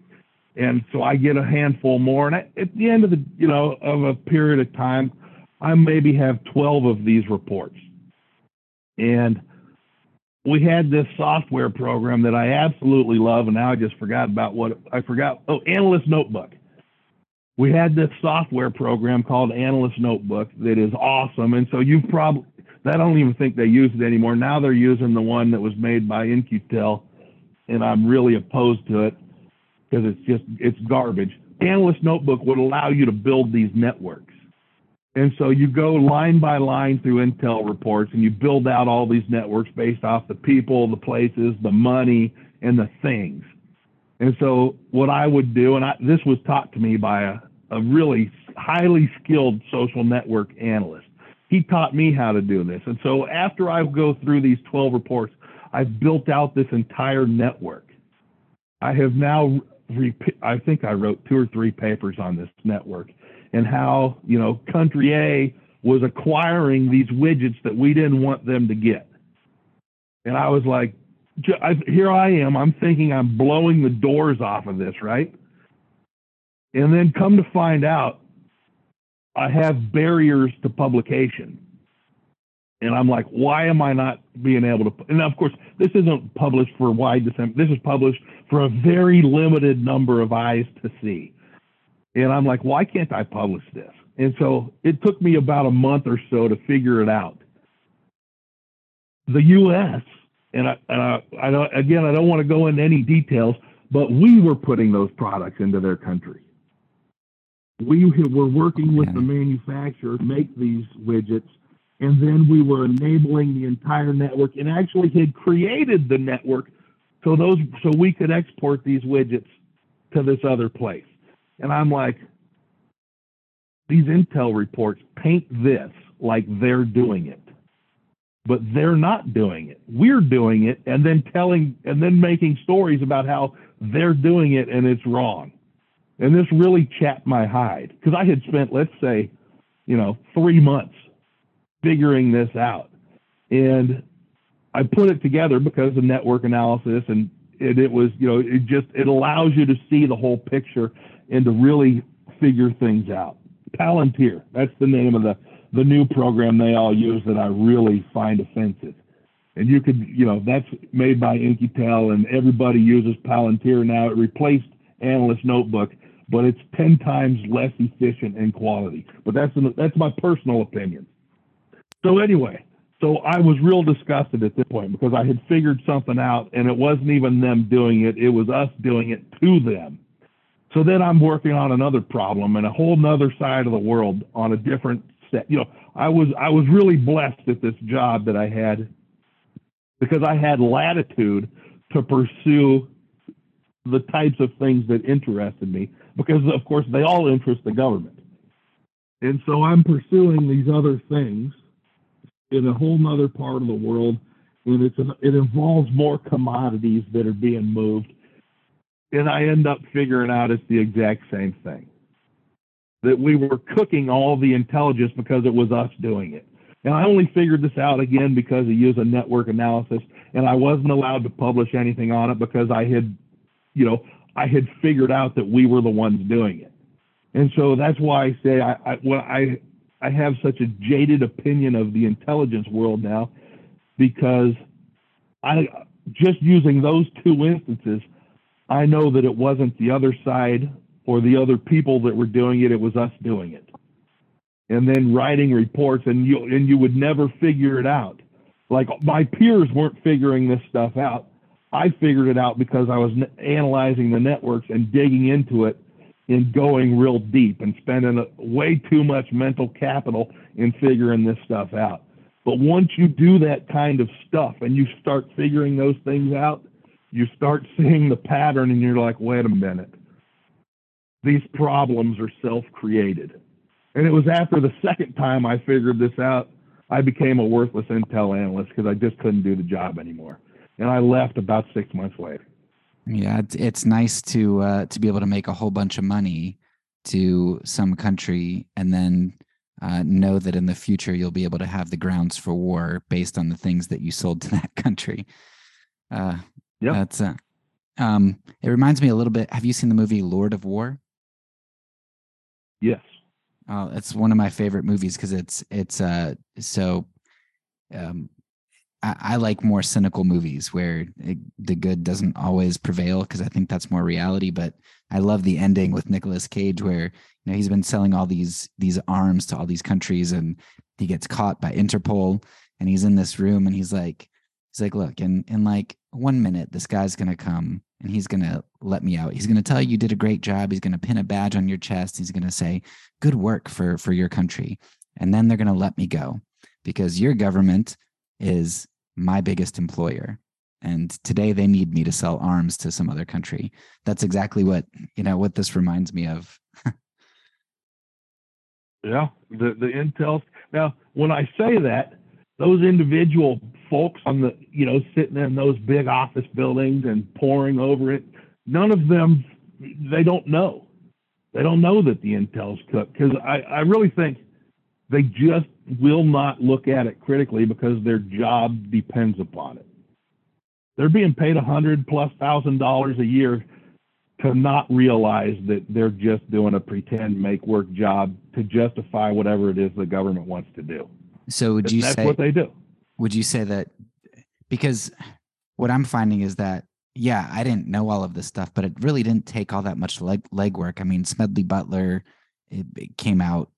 And so I get a handful more. And I, at the end of the you know of a period of time, I maybe have 12 of these reports. And we had this software program that I absolutely love, and now I just forgot about what I forgot. Oh, Analyst Notebook. We had this software program called Analyst Notebook that is awesome, and so you've probably I don't even think they use it anymore. Now they're using the one that was made by In-Q-Tel, and I'm really opposed to it because it's just it's garbage. Analyst Notebook would allow you to build these networks. And so you go line by line through Intel reports and you build out all these networks based off the people, the places, the money, and the things. And so what I would do, and I, this was taught to me by a, a really highly skilled social network analyst. He taught me how to do this. And so after I go through these 12 reports, I've built out this entire network. I have now, I think I wrote two or three papers on this network and how you know country A was acquiring these widgets that we didn't want them to get. And I was like, here I am. I'm thinking I'm blowing the doors off of this, right? And then come to find out, I have barriers to publication. And I'm like, why am I not being able to? And of course, this isn't published for wide dissemination. This is published for a very limited number of eyes to see. And I'm like, why can't I publish this? And so it took me about a month or so to figure it out. The U.S. and I, and I, I again, I don't want to go into any details, but we were putting those products into their country. We were working with the manufacturer to make these widgets, and then we were enabling the entire network and actually had created the network so those so we could export these widgets to this other place. And I'm like, these Intel reports paint this like they're doing it, but they're not doing it. We're doing it and then telling and then making stories about how they're doing it and it's wrong. And this really chapped my hide because I had spent, let's say, you know, three months figuring this out. And I put it together because of network analysis and it, it was, you know, it just, it allows you to see the whole picture and to really figure things out. Palantir, that's the name of the, the new program they all use that I really find offensive. And you could, you know, that's made by In-Q-Tel and everybody uses Palantir now. It replaced Analyst Notebook, but it's 10 times less efficient in quality. But that's, an, that's my personal opinion. So anyway, so I was real disgusted at this point because I had figured something out and it wasn't even them doing it. It was us doing it to them. So then I'm working on another problem and a whole nother side of the world on a different set. You know, I was I was really blessed at this job that I had because I had latitude to pursue the types of things that interested me because of course they all interest the government. And so I'm pursuing these other things in a whole nother part of the world and it's an, it involves more commodities that are being moved and I end up figuring out it's the exact same thing. That we were cooking all the intelligence because it was us doing it. And I only figured this out again because of used a network analysis, and I wasn't allowed to publish anything on it because I had, you know, I had figured out that we were the ones doing it. And so that's why I say I, I well, I I have such a jaded opinion of the intelligence world now because I just using those two instances, I know that it wasn't the other side or the other people that were doing it, it was us doing it. And then writing reports and you and you would never figure it out. Like my peers weren't figuring this stuff out. I figured it out because I was analyzing the networks and digging into it and going real deep and spending a, way too much mental capital in figuring this stuff out. But once you do that kind of stuff and you start figuring those things out, you start seeing the pattern and you're like, wait a minute. These problems are self created. And it was after the second time I figured this out, I became a worthless intel analyst because I just couldn't do the job anymore. And I left about six months later. Yeah, it's, it's nice to uh, to be able to make a whole bunch of money to some country and then uh, know that in the future you'll be able to have the grounds for war based on the things that you sold to that country. Uh, yeah, that's uh, um, it reminds me a little bit. Have you seen the movie Lord of War? Yes. Oh, it's one of my favorite movies because it's it's uh so um I, like more cynical movies where it, the good doesn't always prevail because I think that's more reality. But I love the ending with Nicolas Cage where you know he's been selling all these these arms to all these countries and he gets caught by Interpol and he's in this room and he's like he's like look in in like one minute this guy's gonna come and he's gonna let me out. He's gonna tell you you did a great job. He's gonna pin a badge on your chest. He's gonna say good work for for your country and then they're gonna let me go because your government is my biggest employer and today they need me to sell arms to some other country. That's exactly what you know what this reminds me of. Yeah the the intel. Now when i say that those individual folks on the you know sitting in those big office buildings and poring over it none of them they don't know. They don't know that the intel's cooked because I, I really think they just will not look at it critically because their job depends upon it. They're being paid a hundred plus thousand dollars a year to not realize that they're just doing a pretend make work job to justify whatever it is the government wants to do. So would you that's say that's what they do. would you say that because what I'm finding is that yeah, I didn't know all of this stuff, but it really didn't take all that much leg legwork. I mean, Smedley Butler it, it came out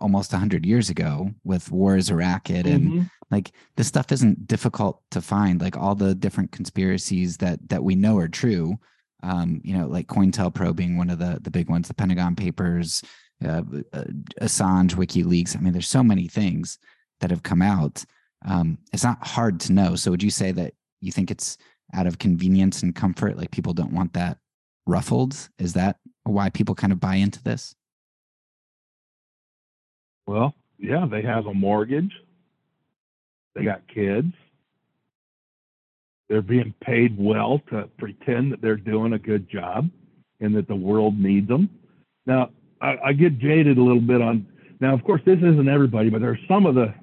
almost 100 years ago with War is a Racket and mm-hmm. like this stuff isn't difficult to find like all the different conspiracies that that we know are true um you know like COINTELPRO being one of the the big ones the Pentagon Papers uh, uh, Assange WikiLeaks I mean there's so many things that have come out um, it's not hard to know. So would you say that you think it's out of convenience and comfort? Like people don't want that ruffled? Is that why people kind of buy into this? Well, yeah, they have a mortgage. They got kids. They're being paid well to pretend that they're doing a good job. and that the world needs them. Now, I, I get jaded a little bit on. Now, of course, this isn't everybody, but there's some of the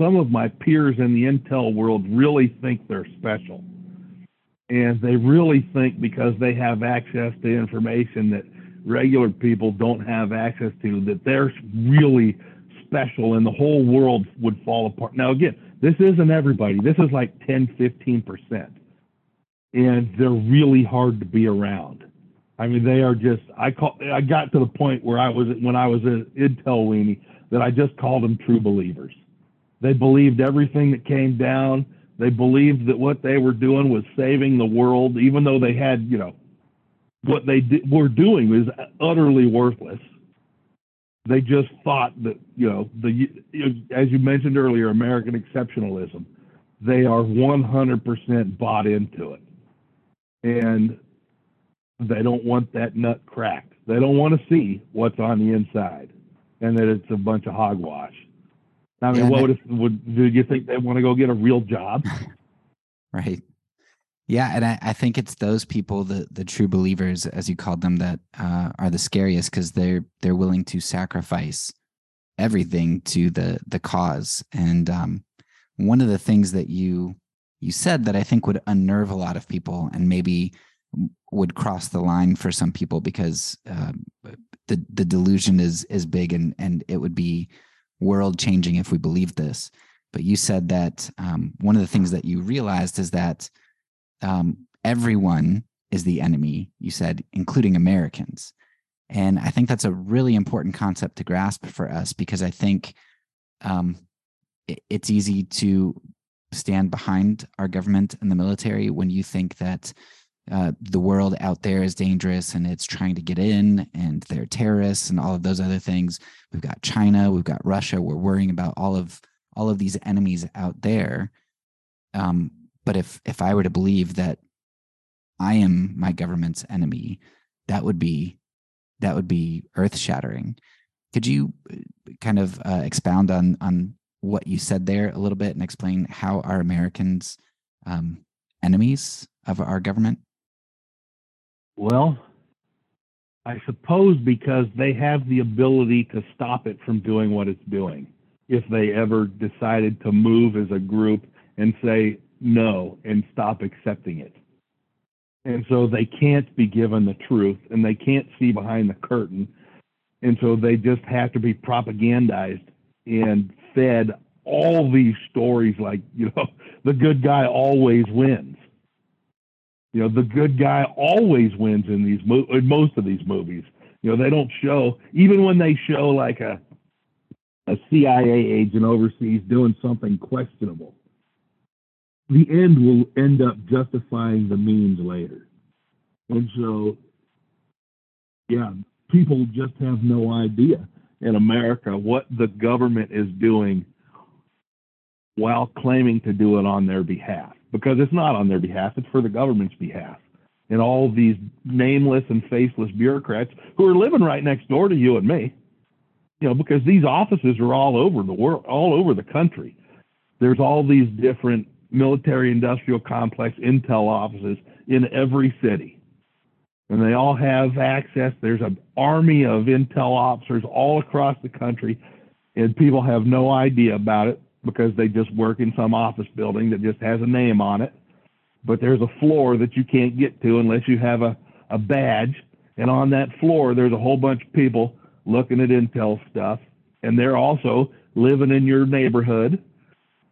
some of my peers in the intel world really think they're special, and they really think because they have access to information that regular people don't have access to that they're really special and the whole world would fall apart. Now, again, this isn't everybody. This is like 10, 15 percent, and they're really hard to be around I mean, they are just. I call. I got to the point where I was when I was an Intel weenie that I just called them true believers. They believed everything that came down. They believed that what they were doing was saving the world, even though they had, you know, what they did, were doing was utterly worthless. They just thought that, you know, the as you mentioned earlier, American exceptionalism. They are 100% bought into it, and they don't want that nut cracked. They don't want to see what's on the inside and that it's a bunch of hogwash. I mean, yeah, what would, would do you think they want to go get a real job? right. Yeah, and I, I think it's those people, the the true believers, as you called them, that uh, are the scariest because they're they're willing to sacrifice everything to the the cause. And um, one of the things that you you said that I think would unnerve a lot of people, and maybe would cross the line for some people because um, the the delusion is is big and and it would be world changing if we believed this. But you said that um, one of the things that you realized is that um, everyone is the enemy. You said, including Americans, and I think that's a really important concept to grasp for us because I think um, it, it's easy to stand behind our government and the military when you think that uh, the world out there is dangerous and it's trying to get in and they're terrorists and all of those other things. We've got china we've got russia. We're worrying about all of all of these enemies out there. Um, but if if i were to believe that i am my government's enemy that would be that would be earth shattering could you uh, kind of uh, expound on on what you said there a little bit and explain how are americans um, enemies of our government? Well, I suppose because they have the ability to stop it from doing what it's doing. If they ever decided to move as a group and say no and stop accepting it. And so they can't be given the truth and they can't see behind the curtain. And so they just have to be propagandized and fed all these stories like, you know, the good guy always wins you know, the good guy always wins in these mo- in most of these movies. You know, they don't show even when they show like a a CIA agent overseas doing something questionable. The end will end up justifying the means later. And so, yeah, people just have no idea in America what the government is doing while claiming to do it on their behalf because it's not on their behalf, it's for the government's behalf. And all these nameless and faceless bureaucrats who are living right next door to you and me, you know, because these offices are all over the world, all over the country. There's all these different military industrial complex intel offices in every city. And they all have access. There's an army of intel officers all across the country, and people have no idea about it because they just work in some office building that just has a name on it. But there's a floor that you can't get to unless you have a, a badge. And on that floor, there's a whole bunch of people looking at Intel stuff. And they're also living in your neighborhood.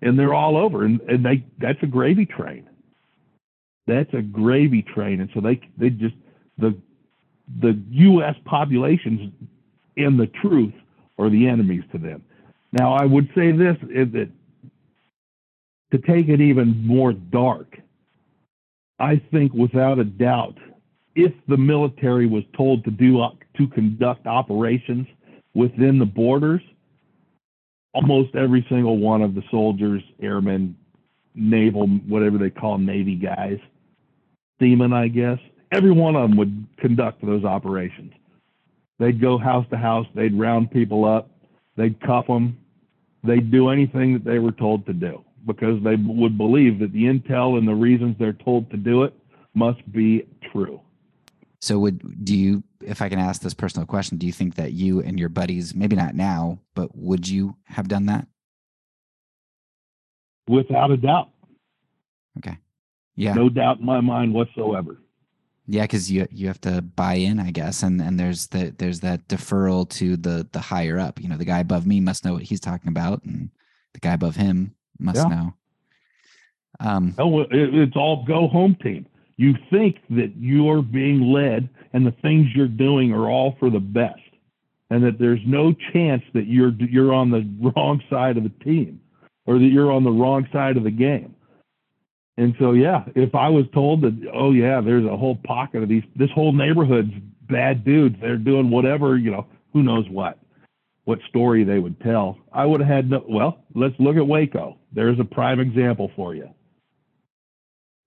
And they're all over. And, and they that's a gravy train. That's a gravy train. And so they they just the the US populations and the truth are the enemies to them. Now, I would say this is that to take it even more dark, I think without a doubt, if the military was told to do uh, to conduct operations within the borders, almost every single one of the soldiers, airmen, naval, whatever they call Navy guys, seamen, I guess, every one of them would conduct those operations. They'd go house to house, they'd round people up, they'd cuff them, they'd do anything that they were told to do because they would believe that the intel and the reasons they're told to do it must be true. So would do you if I can ask this personal question, do you think that you and your buddies, maybe not now, but would you have done that? Without a doubt. Okay. Yeah. No doubt in my mind whatsoever. Yeah, because you you have to buy in, I guess, and and there's the there's that deferral to the the higher up. You know, the guy above me must know what he's talking about, and the guy above him must yeah. know. Um, oh, it, it's all go home team. You think that you're being led, and the things you're doing are all for the best, and that there's no chance that you're you're on the wrong side of the team, or that you're on the wrong side of the game. And so, yeah, if I was told that, oh yeah, there's a whole pocket of these, this whole neighborhood's bad dudes. They're doing whatever, you know, who knows what, what story they would tell. I would have had no. Well, let's look at Waco. There's a prime example for you.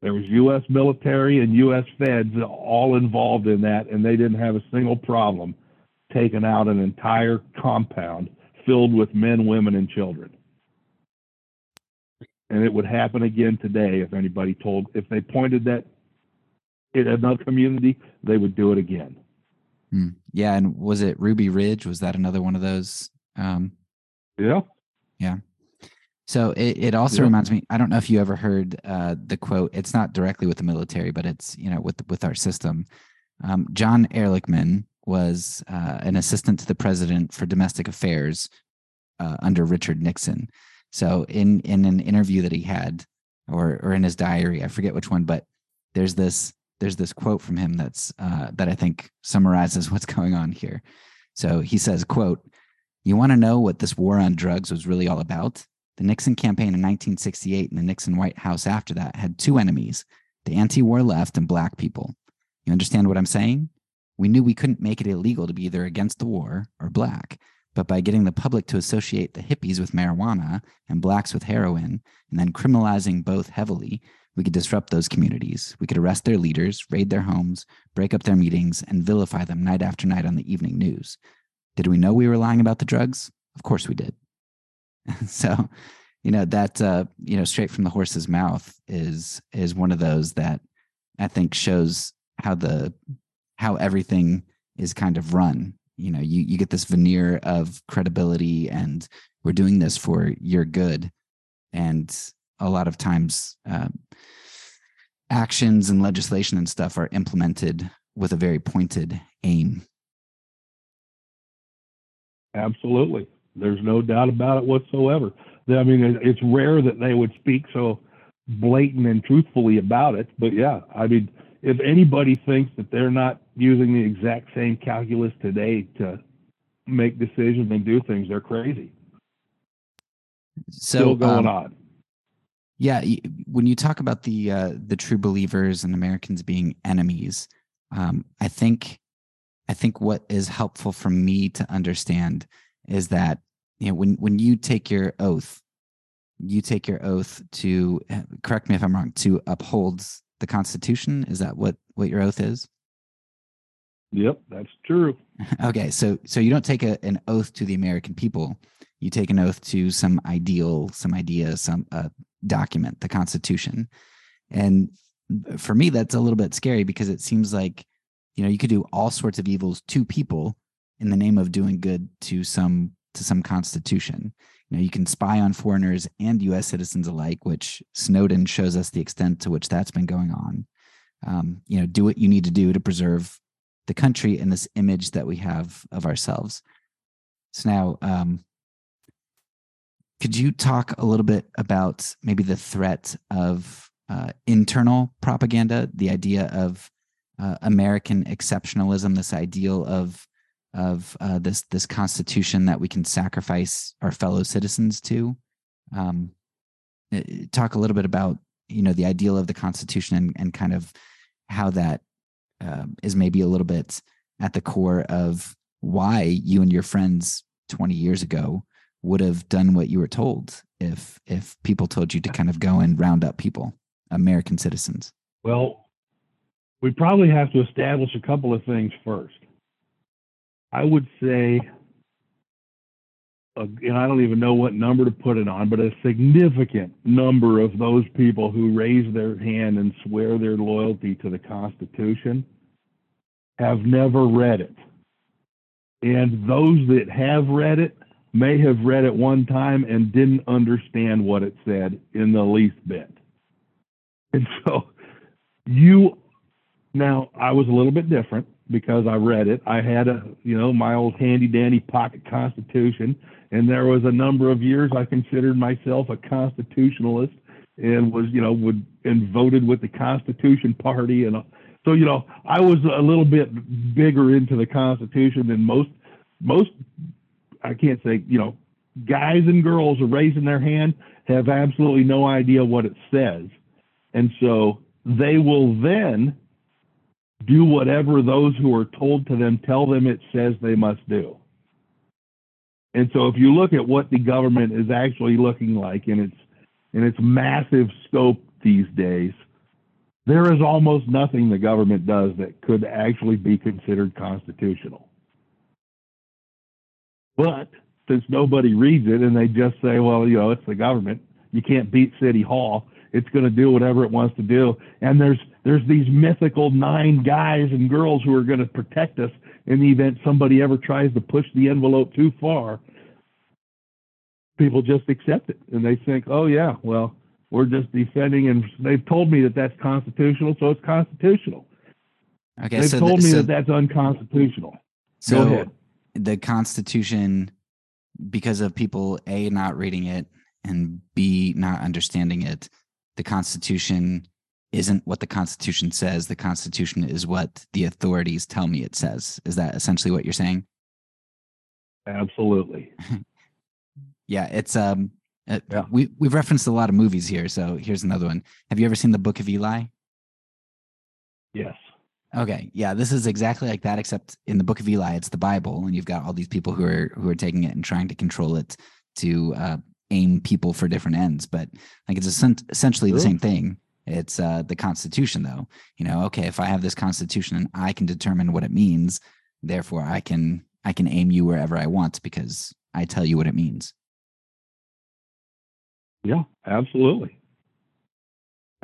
There was U.S. military and U.S. feds all involved in that, and they didn't have a single problem taking out an entire compound filled with men, women, and children and it would happen again today if anybody told if they pointed that in another community they would do it again hmm. yeah and was it ruby ridge was that another one of those um, yeah yeah so it, it also yeah. reminds me i don't know if you ever heard uh, the quote it's not directly with the military but it's you know with with our system um, john ehrlichman was uh, an assistant to the president for domestic affairs uh, under richard nixon so in in an interview that he had, or or in his diary, I forget which one, but there's this there's this quote from him that's uh, that I think summarizes what's going on here. So he says, "quote You want to know what this war on drugs was really all about? The Nixon campaign in 1968 and the Nixon White House after that had two enemies: the anti-war left and black people. You understand what I'm saying? We knew we couldn't make it illegal to be either against the war or black." But by getting the public to associate the hippies with marijuana and blacks with heroin, and then criminalizing both heavily, we could disrupt those communities. We could arrest their leaders, raid their homes, break up their meetings, and vilify them night after night on the evening news. Did we know we were lying about the drugs? Of course we did. so, you know that uh, you know straight from the horse's mouth is is one of those that I think shows how the how everything is kind of run. You know you you get this veneer of credibility and we're doing this for your good. And a lot of times um, actions and legislation and stuff are implemented with a very pointed aim. Absolutely there's no doubt about it whatsoever i mean it's rare that they would speak so blatant and truthfully about it but yeah i mean if anybody thinks that they're not using the exact same calculus today to make decisions and do things, they're crazy. So Still going um, on. Yeah, when you talk about the uh, the true believers and Americans being enemies, um, I think I think what is helpful for me to understand is that you know when when you take your oath, you take your oath to uh, correct me if I'm wrong to uphold the Constitution? Is that what what your oath is? Yep, that's true. okay, so so you don't take a, an oath to the American people. You take an oath to some ideal, some idea, some uh, document, the Constitution. And for me, that's a little bit scary because it seems like you know you could do all sorts of evils to people in the name of doing good to some to some constitution. You know you can spy on foreigners and us citizens alike which snowden shows us the extent to which that's been going on. Um, you know do what you need to do to preserve the country and this image that we have of ourselves. So now um, could you talk a little bit about maybe the threat of uh, internal propaganda the idea of uh, american exceptionalism this ideal of of uh, this this constitution that we can sacrifice our fellow citizens to. Um, eh, talk a little bit about you know the ideal of the constitution and, and kind of how that uh, is maybe a little bit at the core of why you and your friends 20 years ago would have done what you were told if if people told you to kind of go and round up people american citizens well we probably have to establish a couple of things first I would say, uh, and I don't even know what number to put it on, but a significant number of those people who raise their hand and swear their loyalty to the Constitution have never read it. And those that have read it may have read it one time and didn't understand what it said in the least bit. And so you now I was a little bit different because I read it. I had a you know my old handy dandy pocket constitution and there was a number of years I considered myself a constitutionalist and was you know would and voted with the Constitution Party and so you know I was a little bit bigger into the Constitution than most most I can't say, you know, guys and girls are raising their hand have absolutely no idea what it says. And so they will then do whatever those who are told to them tell them it says they must do. And so if you look at what the government is actually looking like in its in its massive scope these days, there is almost nothing the government does that could actually be considered constitutional. But since nobody reads it and they just say, well, you know, it's the government, you can't beat City Hall. It's going to do whatever it wants to do. And there's there's these mythical nine guys and girls who are going to protect us in the event somebody ever tries to push the envelope too far. People just accept it and they think, oh yeah, well, we're just defending, and they've told me that that's constitutional, so it's constitutional. Okay, they've so told the, me so, that that's unconstitutional. So, Go ahead the Constitution, because of people a not reading it and b not understanding it, the Constitution isn't what the Constitution says. The Constitution is what the authorities tell me it says. Is that essentially what you're saying? Absolutely. yeah, it's um. Uh, yeah. We we've referenced a lot of movies here, so here's another one. Have you ever seen the Book of Eli? Yes. Okay, yeah, this is exactly like that, except in the Book of Eli, it's the Bible, and you've got all these people who are who are taking it and trying to control it to uh, aim people for different ends. But like it's essentially the same thing. It's uh, the Constitution, though. You know, okay, if I have this Constitution and I can determine what it means, therefore I can I can aim you wherever I want because I tell you what it means. Yeah, absolutely,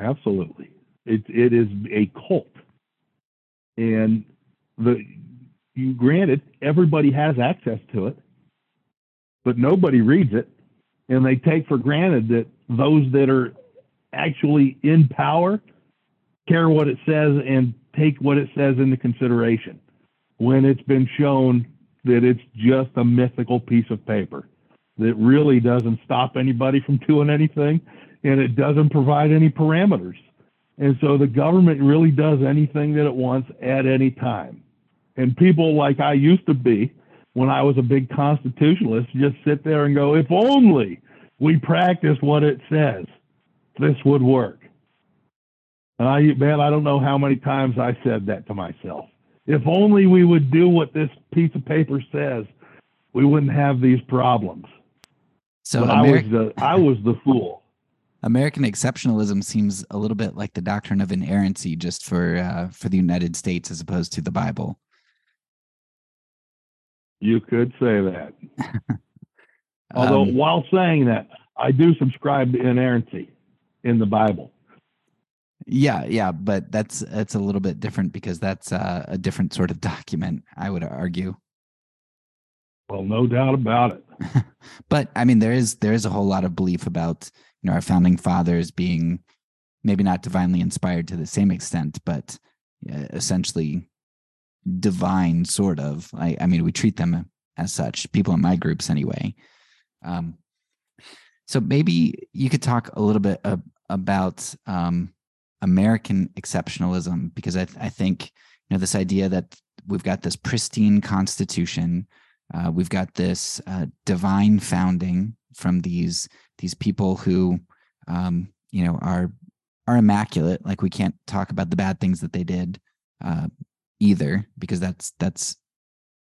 absolutely. It it is a cult and the you granted everybody has access to it, but nobody reads it, and they take for granted that those that are actually in power care what it says and take what it says into consideration when it's been shown that it's just a mythical piece of paper that really doesn't stop anybody from doing anything and it doesn't provide any parameters. And so the government really does anything that it wants at any time. And people like I used to be when I was a big constitutionalist just sit there and go, if only we practice what it says, this would work. And I, man, I don't know how many times I said that to myself. If only we would do what this piece of paper says, we wouldn't have these problems. So I was the I was the fool. American exceptionalism seems a little bit like the doctrine of inerrancy, just for uh, for the United States as opposed to the Bible. You could say that. Although, um, while saying that, I do subscribe to inerrancy in the Bible. Yeah, yeah, but that's that's a little bit different because that's uh, a different sort of document. I would argue. Well, no doubt about it. but I mean, there is there is a whole lot of belief about you know our founding fathers being maybe not divinely inspired to the same extent, but uh, essentially divine, sort of. I, I mean, we treat them as such. People in my groups, anyway. Um, so maybe you could talk a little bit uh, about um, American exceptionalism because I, I think you know this idea that we've got this pristine constitution, uh, we've got this uh, divine founding from these these people who um, you know are are immaculate. Like we can't talk about the bad things that they did uh, either because that's that's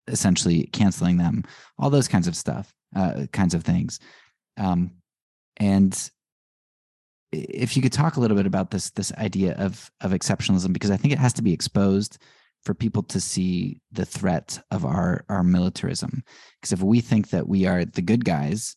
essentially canceling them. All those kinds of stuff uh, kinds of things. Um, and if you could talk a little bit about this this idea of of exceptionalism because i think it has to be exposed for people to see the threat of our our militarism. Because if we think that we are the good guys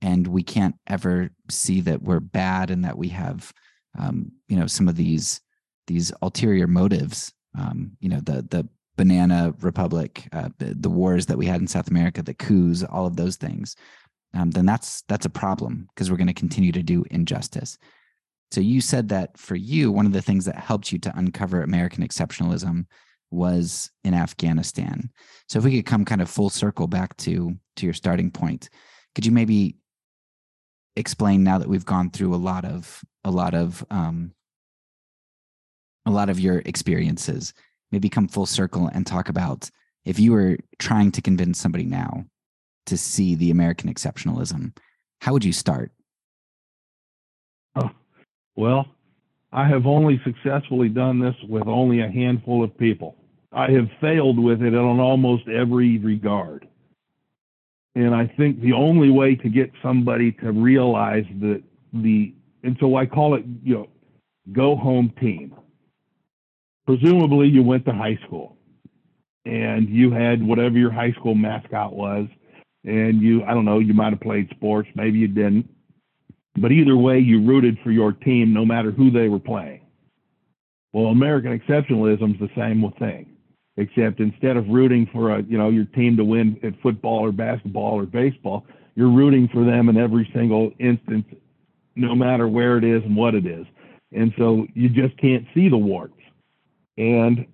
and we can't ever see that we're bad and that we have um, you know some of these these ulterior motives um, you know the the banana republic, uh, the, the, wars that we had in South America, the coups, all of those things, um, then that's that's a problem because we're going to continue to do injustice. So you said that for you, one of the things that helped you to uncover American exceptionalism was in Afghanistan. So if we could come kind of full circle back to to your starting point, could you maybe explain now that we've gone through a lot of a lot of um, a lot of your experiences, maybe come full circle and talk about if you were trying to convince somebody now to see the American exceptionalism, how would you start? Oh, well, I have only successfully done this with only a handful of people. I have failed with it on almost every regard. And I think the only way to get somebody to realize that the, and so I call it, you know, go home team. Presumably you went to high school and you had whatever your high school mascot was. And you, I don't know, you might have played sports, maybe you didn't. But either way, you rooted for your team no matter who they were playing. Well, American exceptionalism is the same thing except instead of rooting for a you know your team to win at football or basketball or baseball, you're rooting for them in every single instance, no matter where it is and what it is. And so you just can't see the warts. And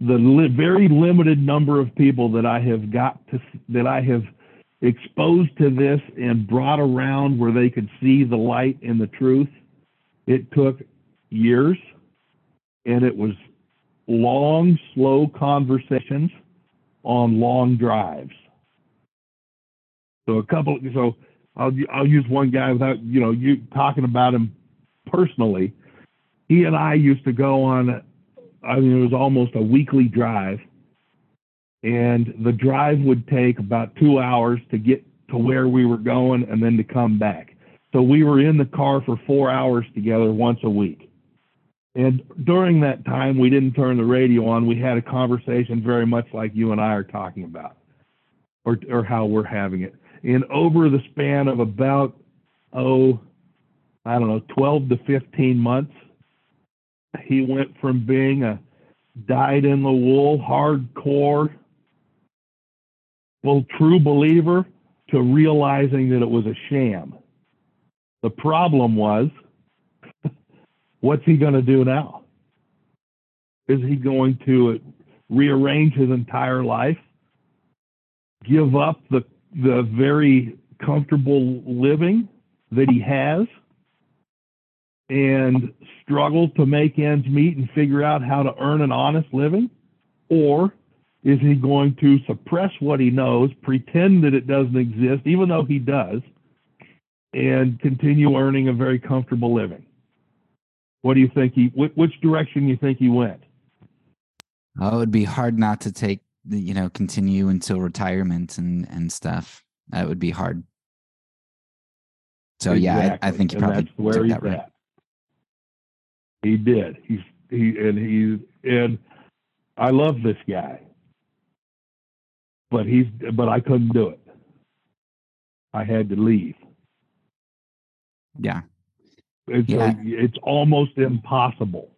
the li- very limited number of people that I have got to that I have exposed to this and brought around where they could see the light and the truth, it took years and it was long, slow conversations on long drives. So a couple, so I'll I'll use one guy without you know you talking about him personally. He and I used to go on. I mean, it was almost a weekly drive, and the drive would take about two hours to get to where we were going and then to come back. So we were in the car for four hours together once a week. And during that time, we didn't turn the radio on. We had a conversation very much like you and I are talking about, or, or how we're having it. And over the span of about, oh, I don't know, 12 to 15 months, he went from being a dyed in the wool, hardcore, true believer to realizing that it was a sham. The problem was What's he going to do now? Is he going to rearrange his entire life, give up the the very comfortable living that he has, and struggle to make ends meet and figure out how to earn an honest living? Or is he going to suppress what he knows, pretend that it doesn't exist, even though he does, and continue earning a very comfortable living? What do you think he? Which direction do you think he went? Oh, it would be hard not to take you know, continue until retirement and and stuff. That would be hard. So exactly. yeah, I, I, think he probably and that's where he's that right. At. He did. He's he and he and I love this guy, but he's but I couldn't do it. I had to leave. Yeah, it's, yeah. a, it's almost impossible.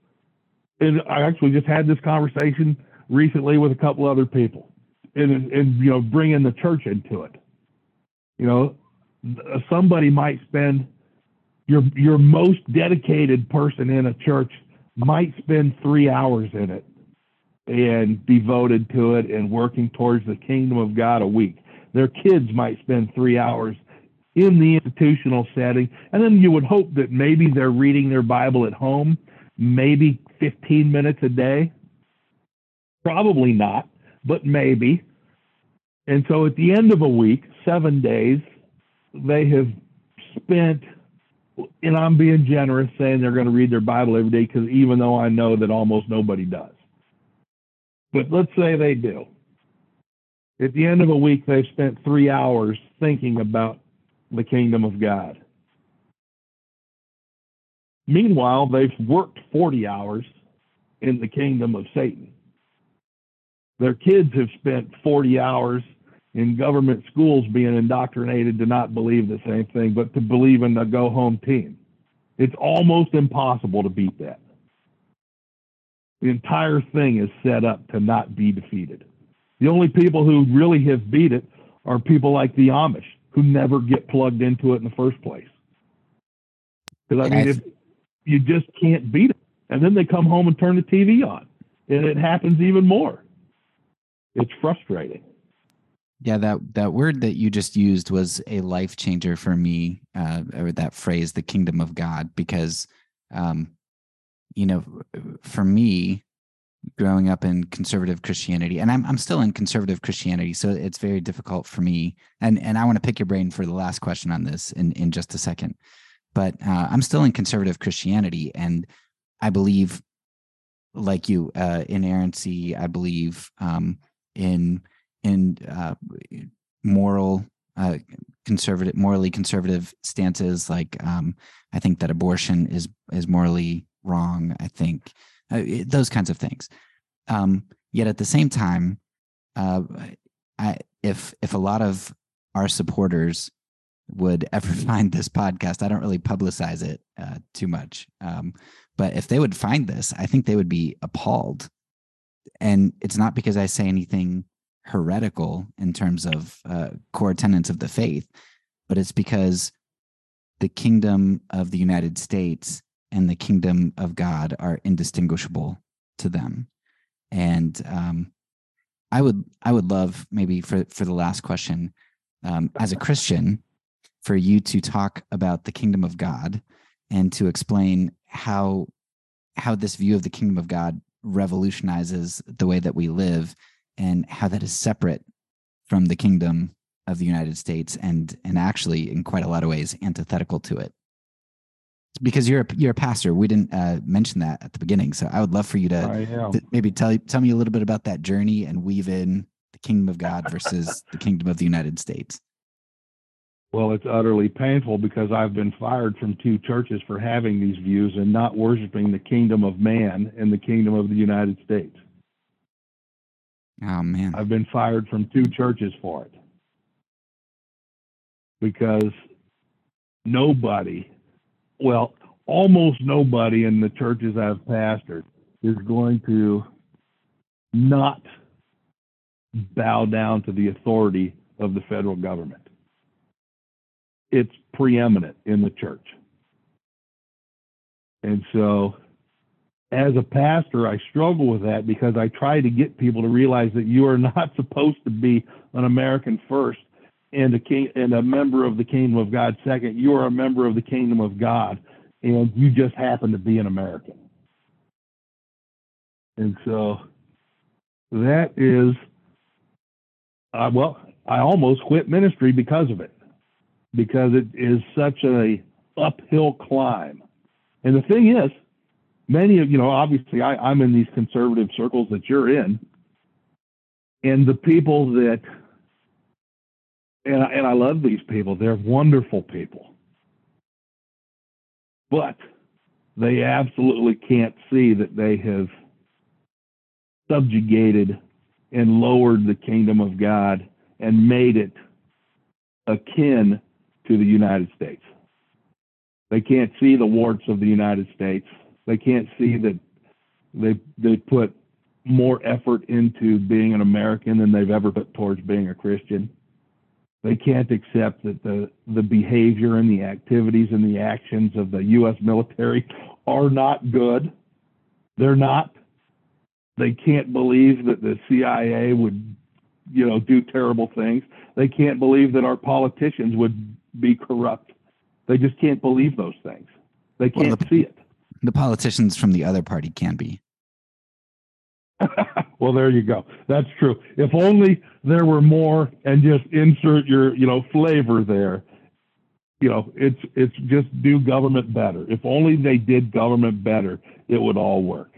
And I actually just had this conversation recently with a couple other people, and and you know, bringing the church into it. You know, somebody might spend your your most dedicated person in a church might spend three hours in it and devoted to it and working towards the kingdom of God a week. Their kids might spend three hours in the institutional setting. And then you would hope that maybe they're reading their Bible at home, maybe 15 minutes a day. Probably not, but maybe. And so at the end of a week, seven days, they have spent, and I'm being generous saying they're going to read their Bible every day because even though I know that almost nobody does. But let's say they do. At the end of a week, they've spent three hours thinking about the kingdom of God. Meanwhile, they've worked 40 hours in the kingdom of Satan. Their kids have spent 40 hours in government schools being indoctrinated to not believe the same thing, but to believe in the go home team. It's almost impossible to beat that. The entire thing is set up to not be defeated. The only people who really have beat it are people like the Amish who never get plugged into it in the first place. Because I mean, if you just can't beat it, and then they come home and turn the TV on, and it happens even more. It's frustrating. Yeah, that that word that you just used was a life changer for me, uh, or that phrase, "the kingdom of God," because, um, you know, for me, growing up in conservative Christianity, and I'm I'm still in conservative Christianity, so it's very difficult for me. And and I want to pick your brain for the last question on this in in just a second, but uh, I'm still in conservative Christianity, and I believe, like you, uh, inerrancy. I believe um, in in uh, moral uh, conservative, morally conservative stances. Like um, I think that abortion is is morally wrong. I think uh, those kinds of things. Um, yet at the same time, uh, I, if if a lot of our supporters would ever find this podcast, I don't really publicize it uh, too much. Um, but if they would find this, I think they would be appalled. And it's not because I say anything heretical in terms of uh, core tenets of the faith, but it's because the kingdom of the United States and the kingdom of God are indistinguishable to them. And um, I would I would love maybe for for the last question, um, as a Christian, for you to talk about the kingdom of God and to explain how how this view of the kingdom of God revolutionizes the way that we live and how that is separate from the kingdom of the United States and and actually in quite a lot of ways antithetical to it because you're a, you're a pastor. We didn't uh, mention that at the beginning, so I would love for you to, to, maybe tell tell me a little bit about that journey and weave in the kingdom of God versus the kingdom of the United States. Well, it's utterly painful because I've been fired from two churches for having these views and not worshiping the kingdom of man and the kingdom of the United States. Oh man. I've been fired from two churches for it. Because nobody well, almost nobody in the churches I've pastored is going to not bow down to the authority of the federal government. It's preeminent in the church. And so, as a pastor, I struggle with that because I try to get people to realize that you are not supposed to be an American first and a king and a member of the kingdom of God second. You are a member of the kingdom of God, and you just happen to be an American. And so that is, uh, well, I almost quit ministry because of it, because it is such a uphill climb. And the thing is, many of you know, obviously, I, I'm in these conservative circles that you're in, and the people that and I, and I love these people. They're wonderful people. But they absolutely can't see that they have subjugated and lowered the kingdom of God and made it akin to the United States. They can't see the warts of the United States. They can't see that they they put more effort into being an American than they've ever put towards being a Christian. They can't accept that the, the behavior and the activities and the actions of the U.S. military are not good. They're not. They can't believe that the CIA would, you know, do terrible things. They can't believe that our politicians would be corrupt. They just can't believe those things. They can't well, the, see it. The politicians from the other party can be. well, there you go. That's true. If only there were more, and just insert your, you know, flavor there. You know, it's it's just do government better. If only they did government better, it would all work.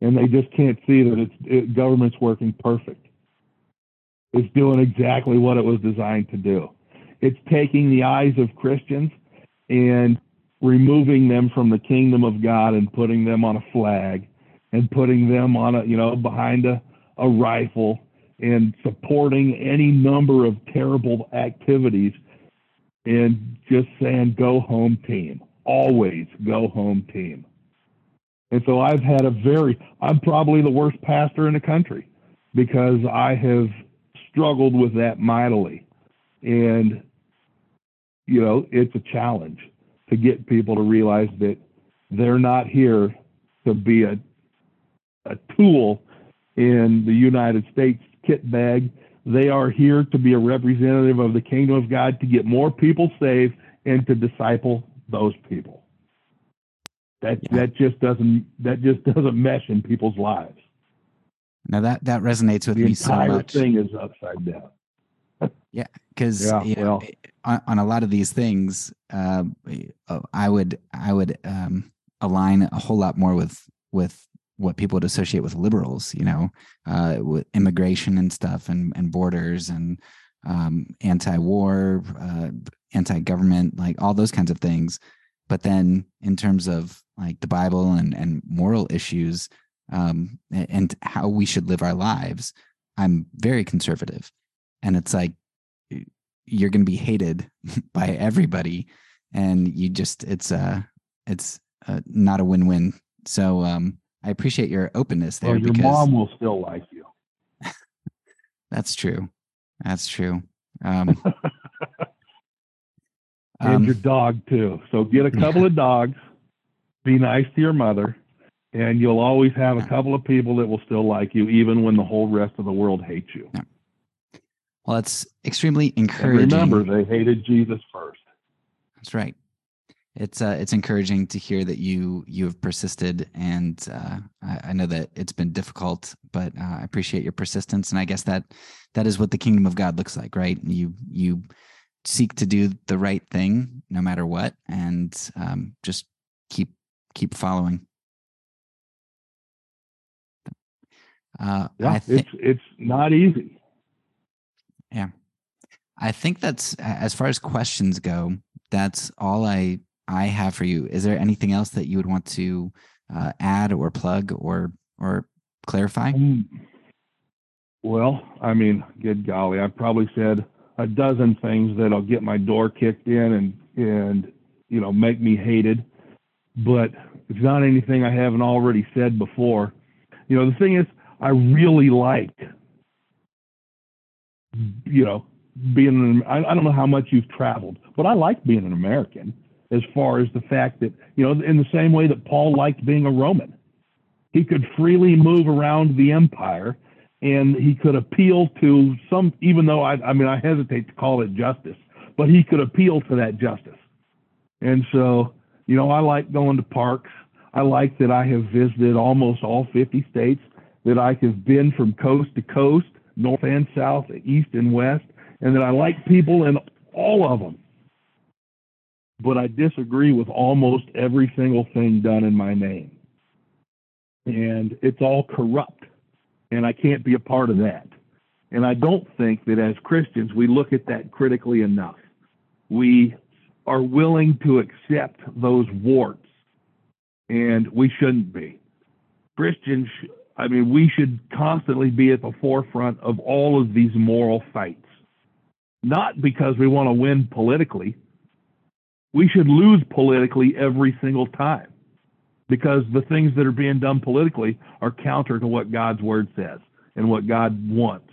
And they just can't see that it's it, government's working perfect. It's doing exactly what it was designed to do. It's taking the eyes of Christians and removing them from the kingdom of God and putting them on a flag and putting them on a you know behind a, a rifle and supporting any number of terrible activities and just saying go home team always go home team And so I've had a very, I'm probably the worst pastor in the country because I have struggled with that mightily. And, you know, it's a challenge to get people to realize that they're not here to be a, a tool in the United States kit bag. They are here to be a representative of the kingdom of God to get more people saved and to disciple those people. That yeah. that just doesn't that just doesn't mesh in people's lives. Now that that resonates with the me so much. The thing is upside down. yeah, because yeah, you know, well, on, on, a lot of these things, uh, I would I would um, align a whole lot more with with what people would associate with liberals. You know, uh, with immigration and stuff, and and borders and um, anti-war, uh, anti-government, like all those kinds of things. But then, in terms of like the Bible and and moral issues, um, and how we should live our lives, I'm very conservative, and it's like you're going to be hated by everybody, and you just it's uh it's uh, not a win-win. So um, I appreciate your openness there. Well, your because, mom will still like you. that's true. That's true. Um, and um, your dog too. So get a couple of dogs. Be nice to your mother, and you'll always have a couple of people that will still like you, even when the whole rest of the world hates you. Yeah. Well, it's extremely encouraging. And remember, they hated Jesus first. That's right. It's uh, it's encouraging to hear that you you have persisted, and uh, I, I, know that it's been difficult, but uh, I appreciate your persistence, and I guess that that is what the kingdom of God looks like, right? You you seek to do the right thing no matter what, and um, just keep keep following. Uh, yeah, th- it's it's not easy. Yeah, I think that's as far as questions go. That's all I I have for you. Is there anything else that you would want to uh, add or plug or or clarify? Um, well, I mean, good golly, I've probably said a dozen things that'll get my door kicked in and and you know make me hated. But it's not anything I haven't already said before. You know, the thing is, I really like, you know, being. An, I, I don't know how much you've traveled, but I like being an American. As far as the fact that you know, in the same way that Paul liked being a Roman, he could freely move around the empire and he could appeal to some, even though I, I mean, I hesitate to call it justice, but he could appeal to that justice. And so, you know, I like going to parks. I like that I have visited almost all 50 states, that I have been from coast to coast, north and south, east and west, and that I like people in all of them. But I disagree with almost every single thing done in my name. And it's all corrupt and I can't be a part of that. And I don't think that as Christians we look at that critically enough. We are willing to accept those warts, and we shouldn't be. Christians, I mean, we should constantly be at the forefront of all of these moral fights. Not because we want to win politically. We should lose politically every single time because the things that are being done politically are counter to what God's word says and what God wants.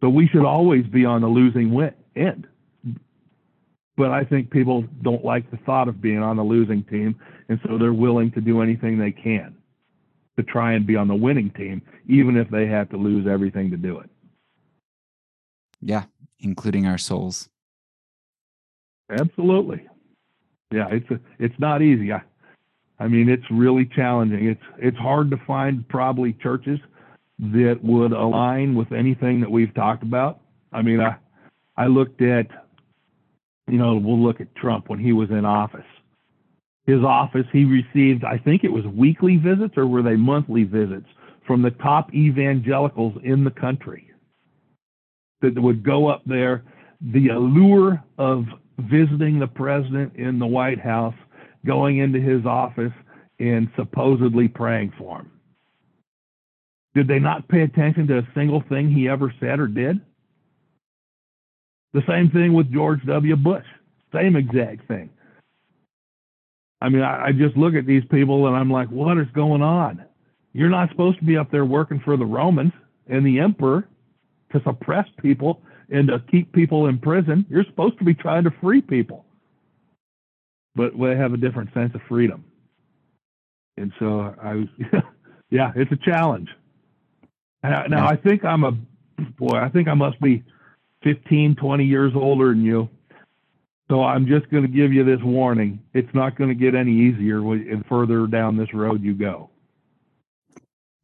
So we should always be on the losing end. But I think people don't like the thought of being on the losing team, and so they're willing to do anything they can to try and be on the winning team, even if they have to lose everything to do it. Yeah, including our souls. Absolutely. Yeah, it's a, it's not easy. I, I mean, it's really challenging. It's it's hard to find probably churches that would align with anything that we've talked about. I mean, I I looked at, you know, we'll look at Trump when he was in office. His office, he received, I think it was weekly visits or were they monthly visits from the top evangelicals in the country that would go up there. The allure of visiting the president in the White House going into his office and supposedly praying for him. Did they not pay attention to a single thing he ever said or did? The same thing with George W. Bush. Same exact thing. I mean, I, I just look at these people and I'm like, what is going on? You're not supposed to be up there working for the Romans and the emperor to suppress people and to keep people in prison. You're supposed to be trying to free people. But they have a different sense of freedom. And so I yeah, it's a challenge. Now, I think I'm a boy, I think I must be 15, 20 years older than you. So I'm just going to give you this warning. It's not going to get any easier the further down this road you go.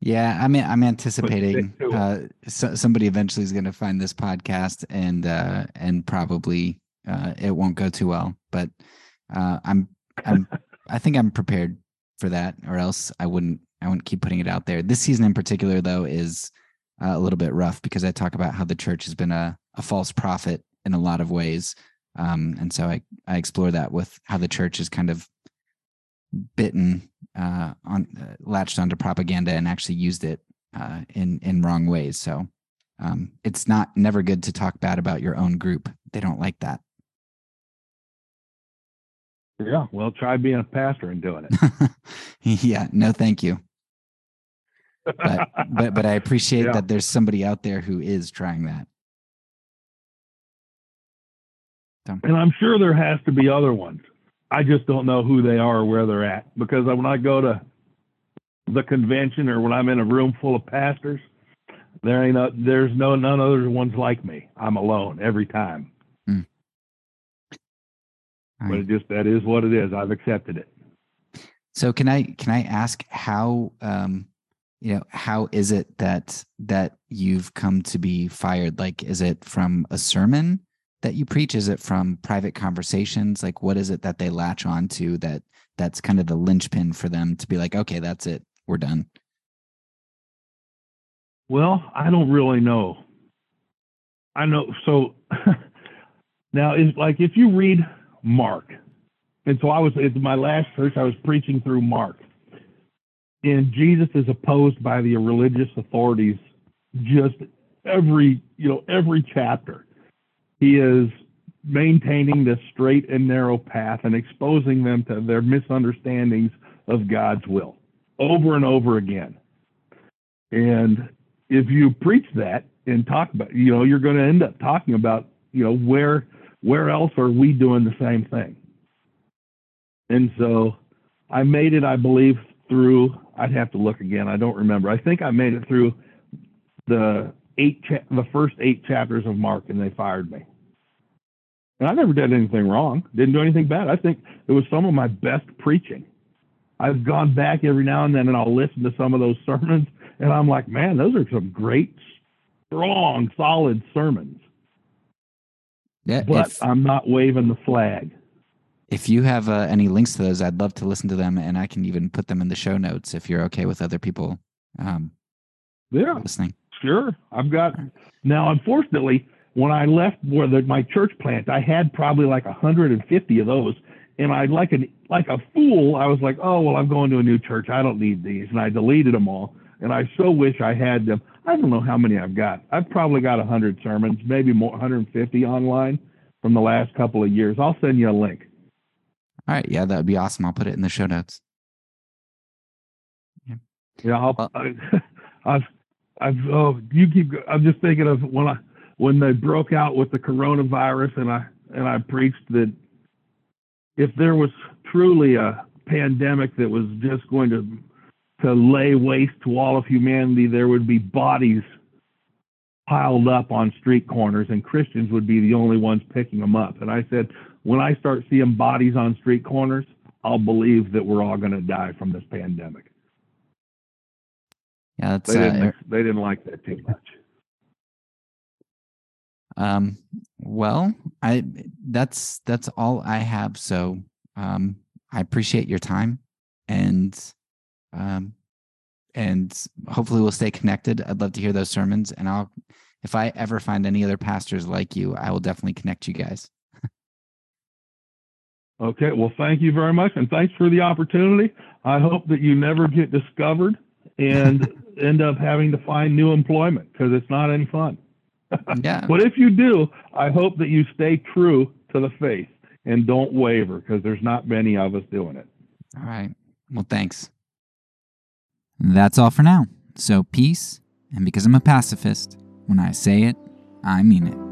Yeah, I mean, I'm anticipating uh, so, somebody eventually is going to find this podcast, and uh, and probably uh, it won't go too well. But uh, I'm I'm I think I'm prepared for that, or else I wouldn't I wouldn't keep putting it out there. This season in particular, though, is uh, a little bit rough because I talk about how the church has been a a false prophet in a lot of ways, um, and so I I explore that with how the church is kind of bitten uh, on uh, latched onto propaganda and actually used it uh, in in wrong ways. So um, it's not never good to talk bad about your own group. They don't like that. Yeah, well, try being a pastor and doing it. yeah, no, thank you. But but but I appreciate yeah. that there's somebody out there who is trying that. And I'm sure there has to be other ones. I just don't know who they are or where they're at because when I go to the convention or when I'm in a room full of pastors, there ain't no, there's no none other ones like me. I'm alone every time. Mm. But it just that is what it is. I've accepted it. So can I can I ask how um you know how is it that that you've come to be fired? Like is it from a sermon? That you preach? Is it from private conversations? Like, what is it that they latch on to that that's kind of the linchpin for them to be like, okay, that's it, we're done? Well, I don't really know. I know. So now is like if you read Mark, and so I was at my last church, I was preaching through Mark, and Jesus is opposed by the religious authorities just every you know every chapter he is maintaining this straight and narrow path and exposing them to their misunderstandings of God's will over and over again. And if you preach that and talk about, you know, you're going to end up talking about, you know, where where else are we doing the same thing? And so I made it, I believe, through. I'd have to look again. I don't remember. I think I made it through the eight, cha- the first eight chapters of Mark, and they fired me. And I never did anything wrong, didn't do anything bad. I think it was some of my best preaching. I've gone back every now and then and I'll listen to some of those sermons and I'm like, man, those are some great, strong, solid sermons. Yeah, but if, I'm not waving the flag. If you have uh, any links to those, I'd love to listen to them, and I can even put them in the show notes if you're okay with other people. Um, yeah, listening. Sure, I've got now. Unfortunately, when I left where the, my church plant, I had probably like 150 of those. And I like an like a fool, I was like, oh well, I'm going to a new church. I don't need these, and I deleted them all. And I so wish I had them. I don't know how many I've got. I've probably got 100 sermons, maybe more, 150 online from the last couple of years. I'll send you a link. All right, yeah, that would be awesome. I'll put it in the show notes. Yeah, yeah I'll, well, I, I've, I've, oh, you keep. I'm just thinking of when I when they broke out with the coronavirus, and I and I preached that if there was truly a pandemic that was just going to to lay waste to all of humanity, there would be bodies piled up on street corners, and Christians would be the only ones picking them up. And I said, when I start seeing bodies on street corners, I'll believe that we're all going to die from this pandemic. Yeah, that's, they, didn't, uh, they didn't like that too much. Um, well, I that's that's all I have. So um, I appreciate your time, and um, and hopefully we'll stay connected. I'd love to hear those sermons, and I'll if I ever find any other pastors like you, I will definitely connect you guys. okay, well, thank you very much, and thanks for the opportunity. I hope that you never get discovered and end up having to find new employment because it's not any fun yeah. but if you do, I hope that you stay true to the faith and don't waver because there's not many of us doing it. All right. Well, thanks. That's all for now. So, peace, and because I'm a pacifist, when I say it, I mean it.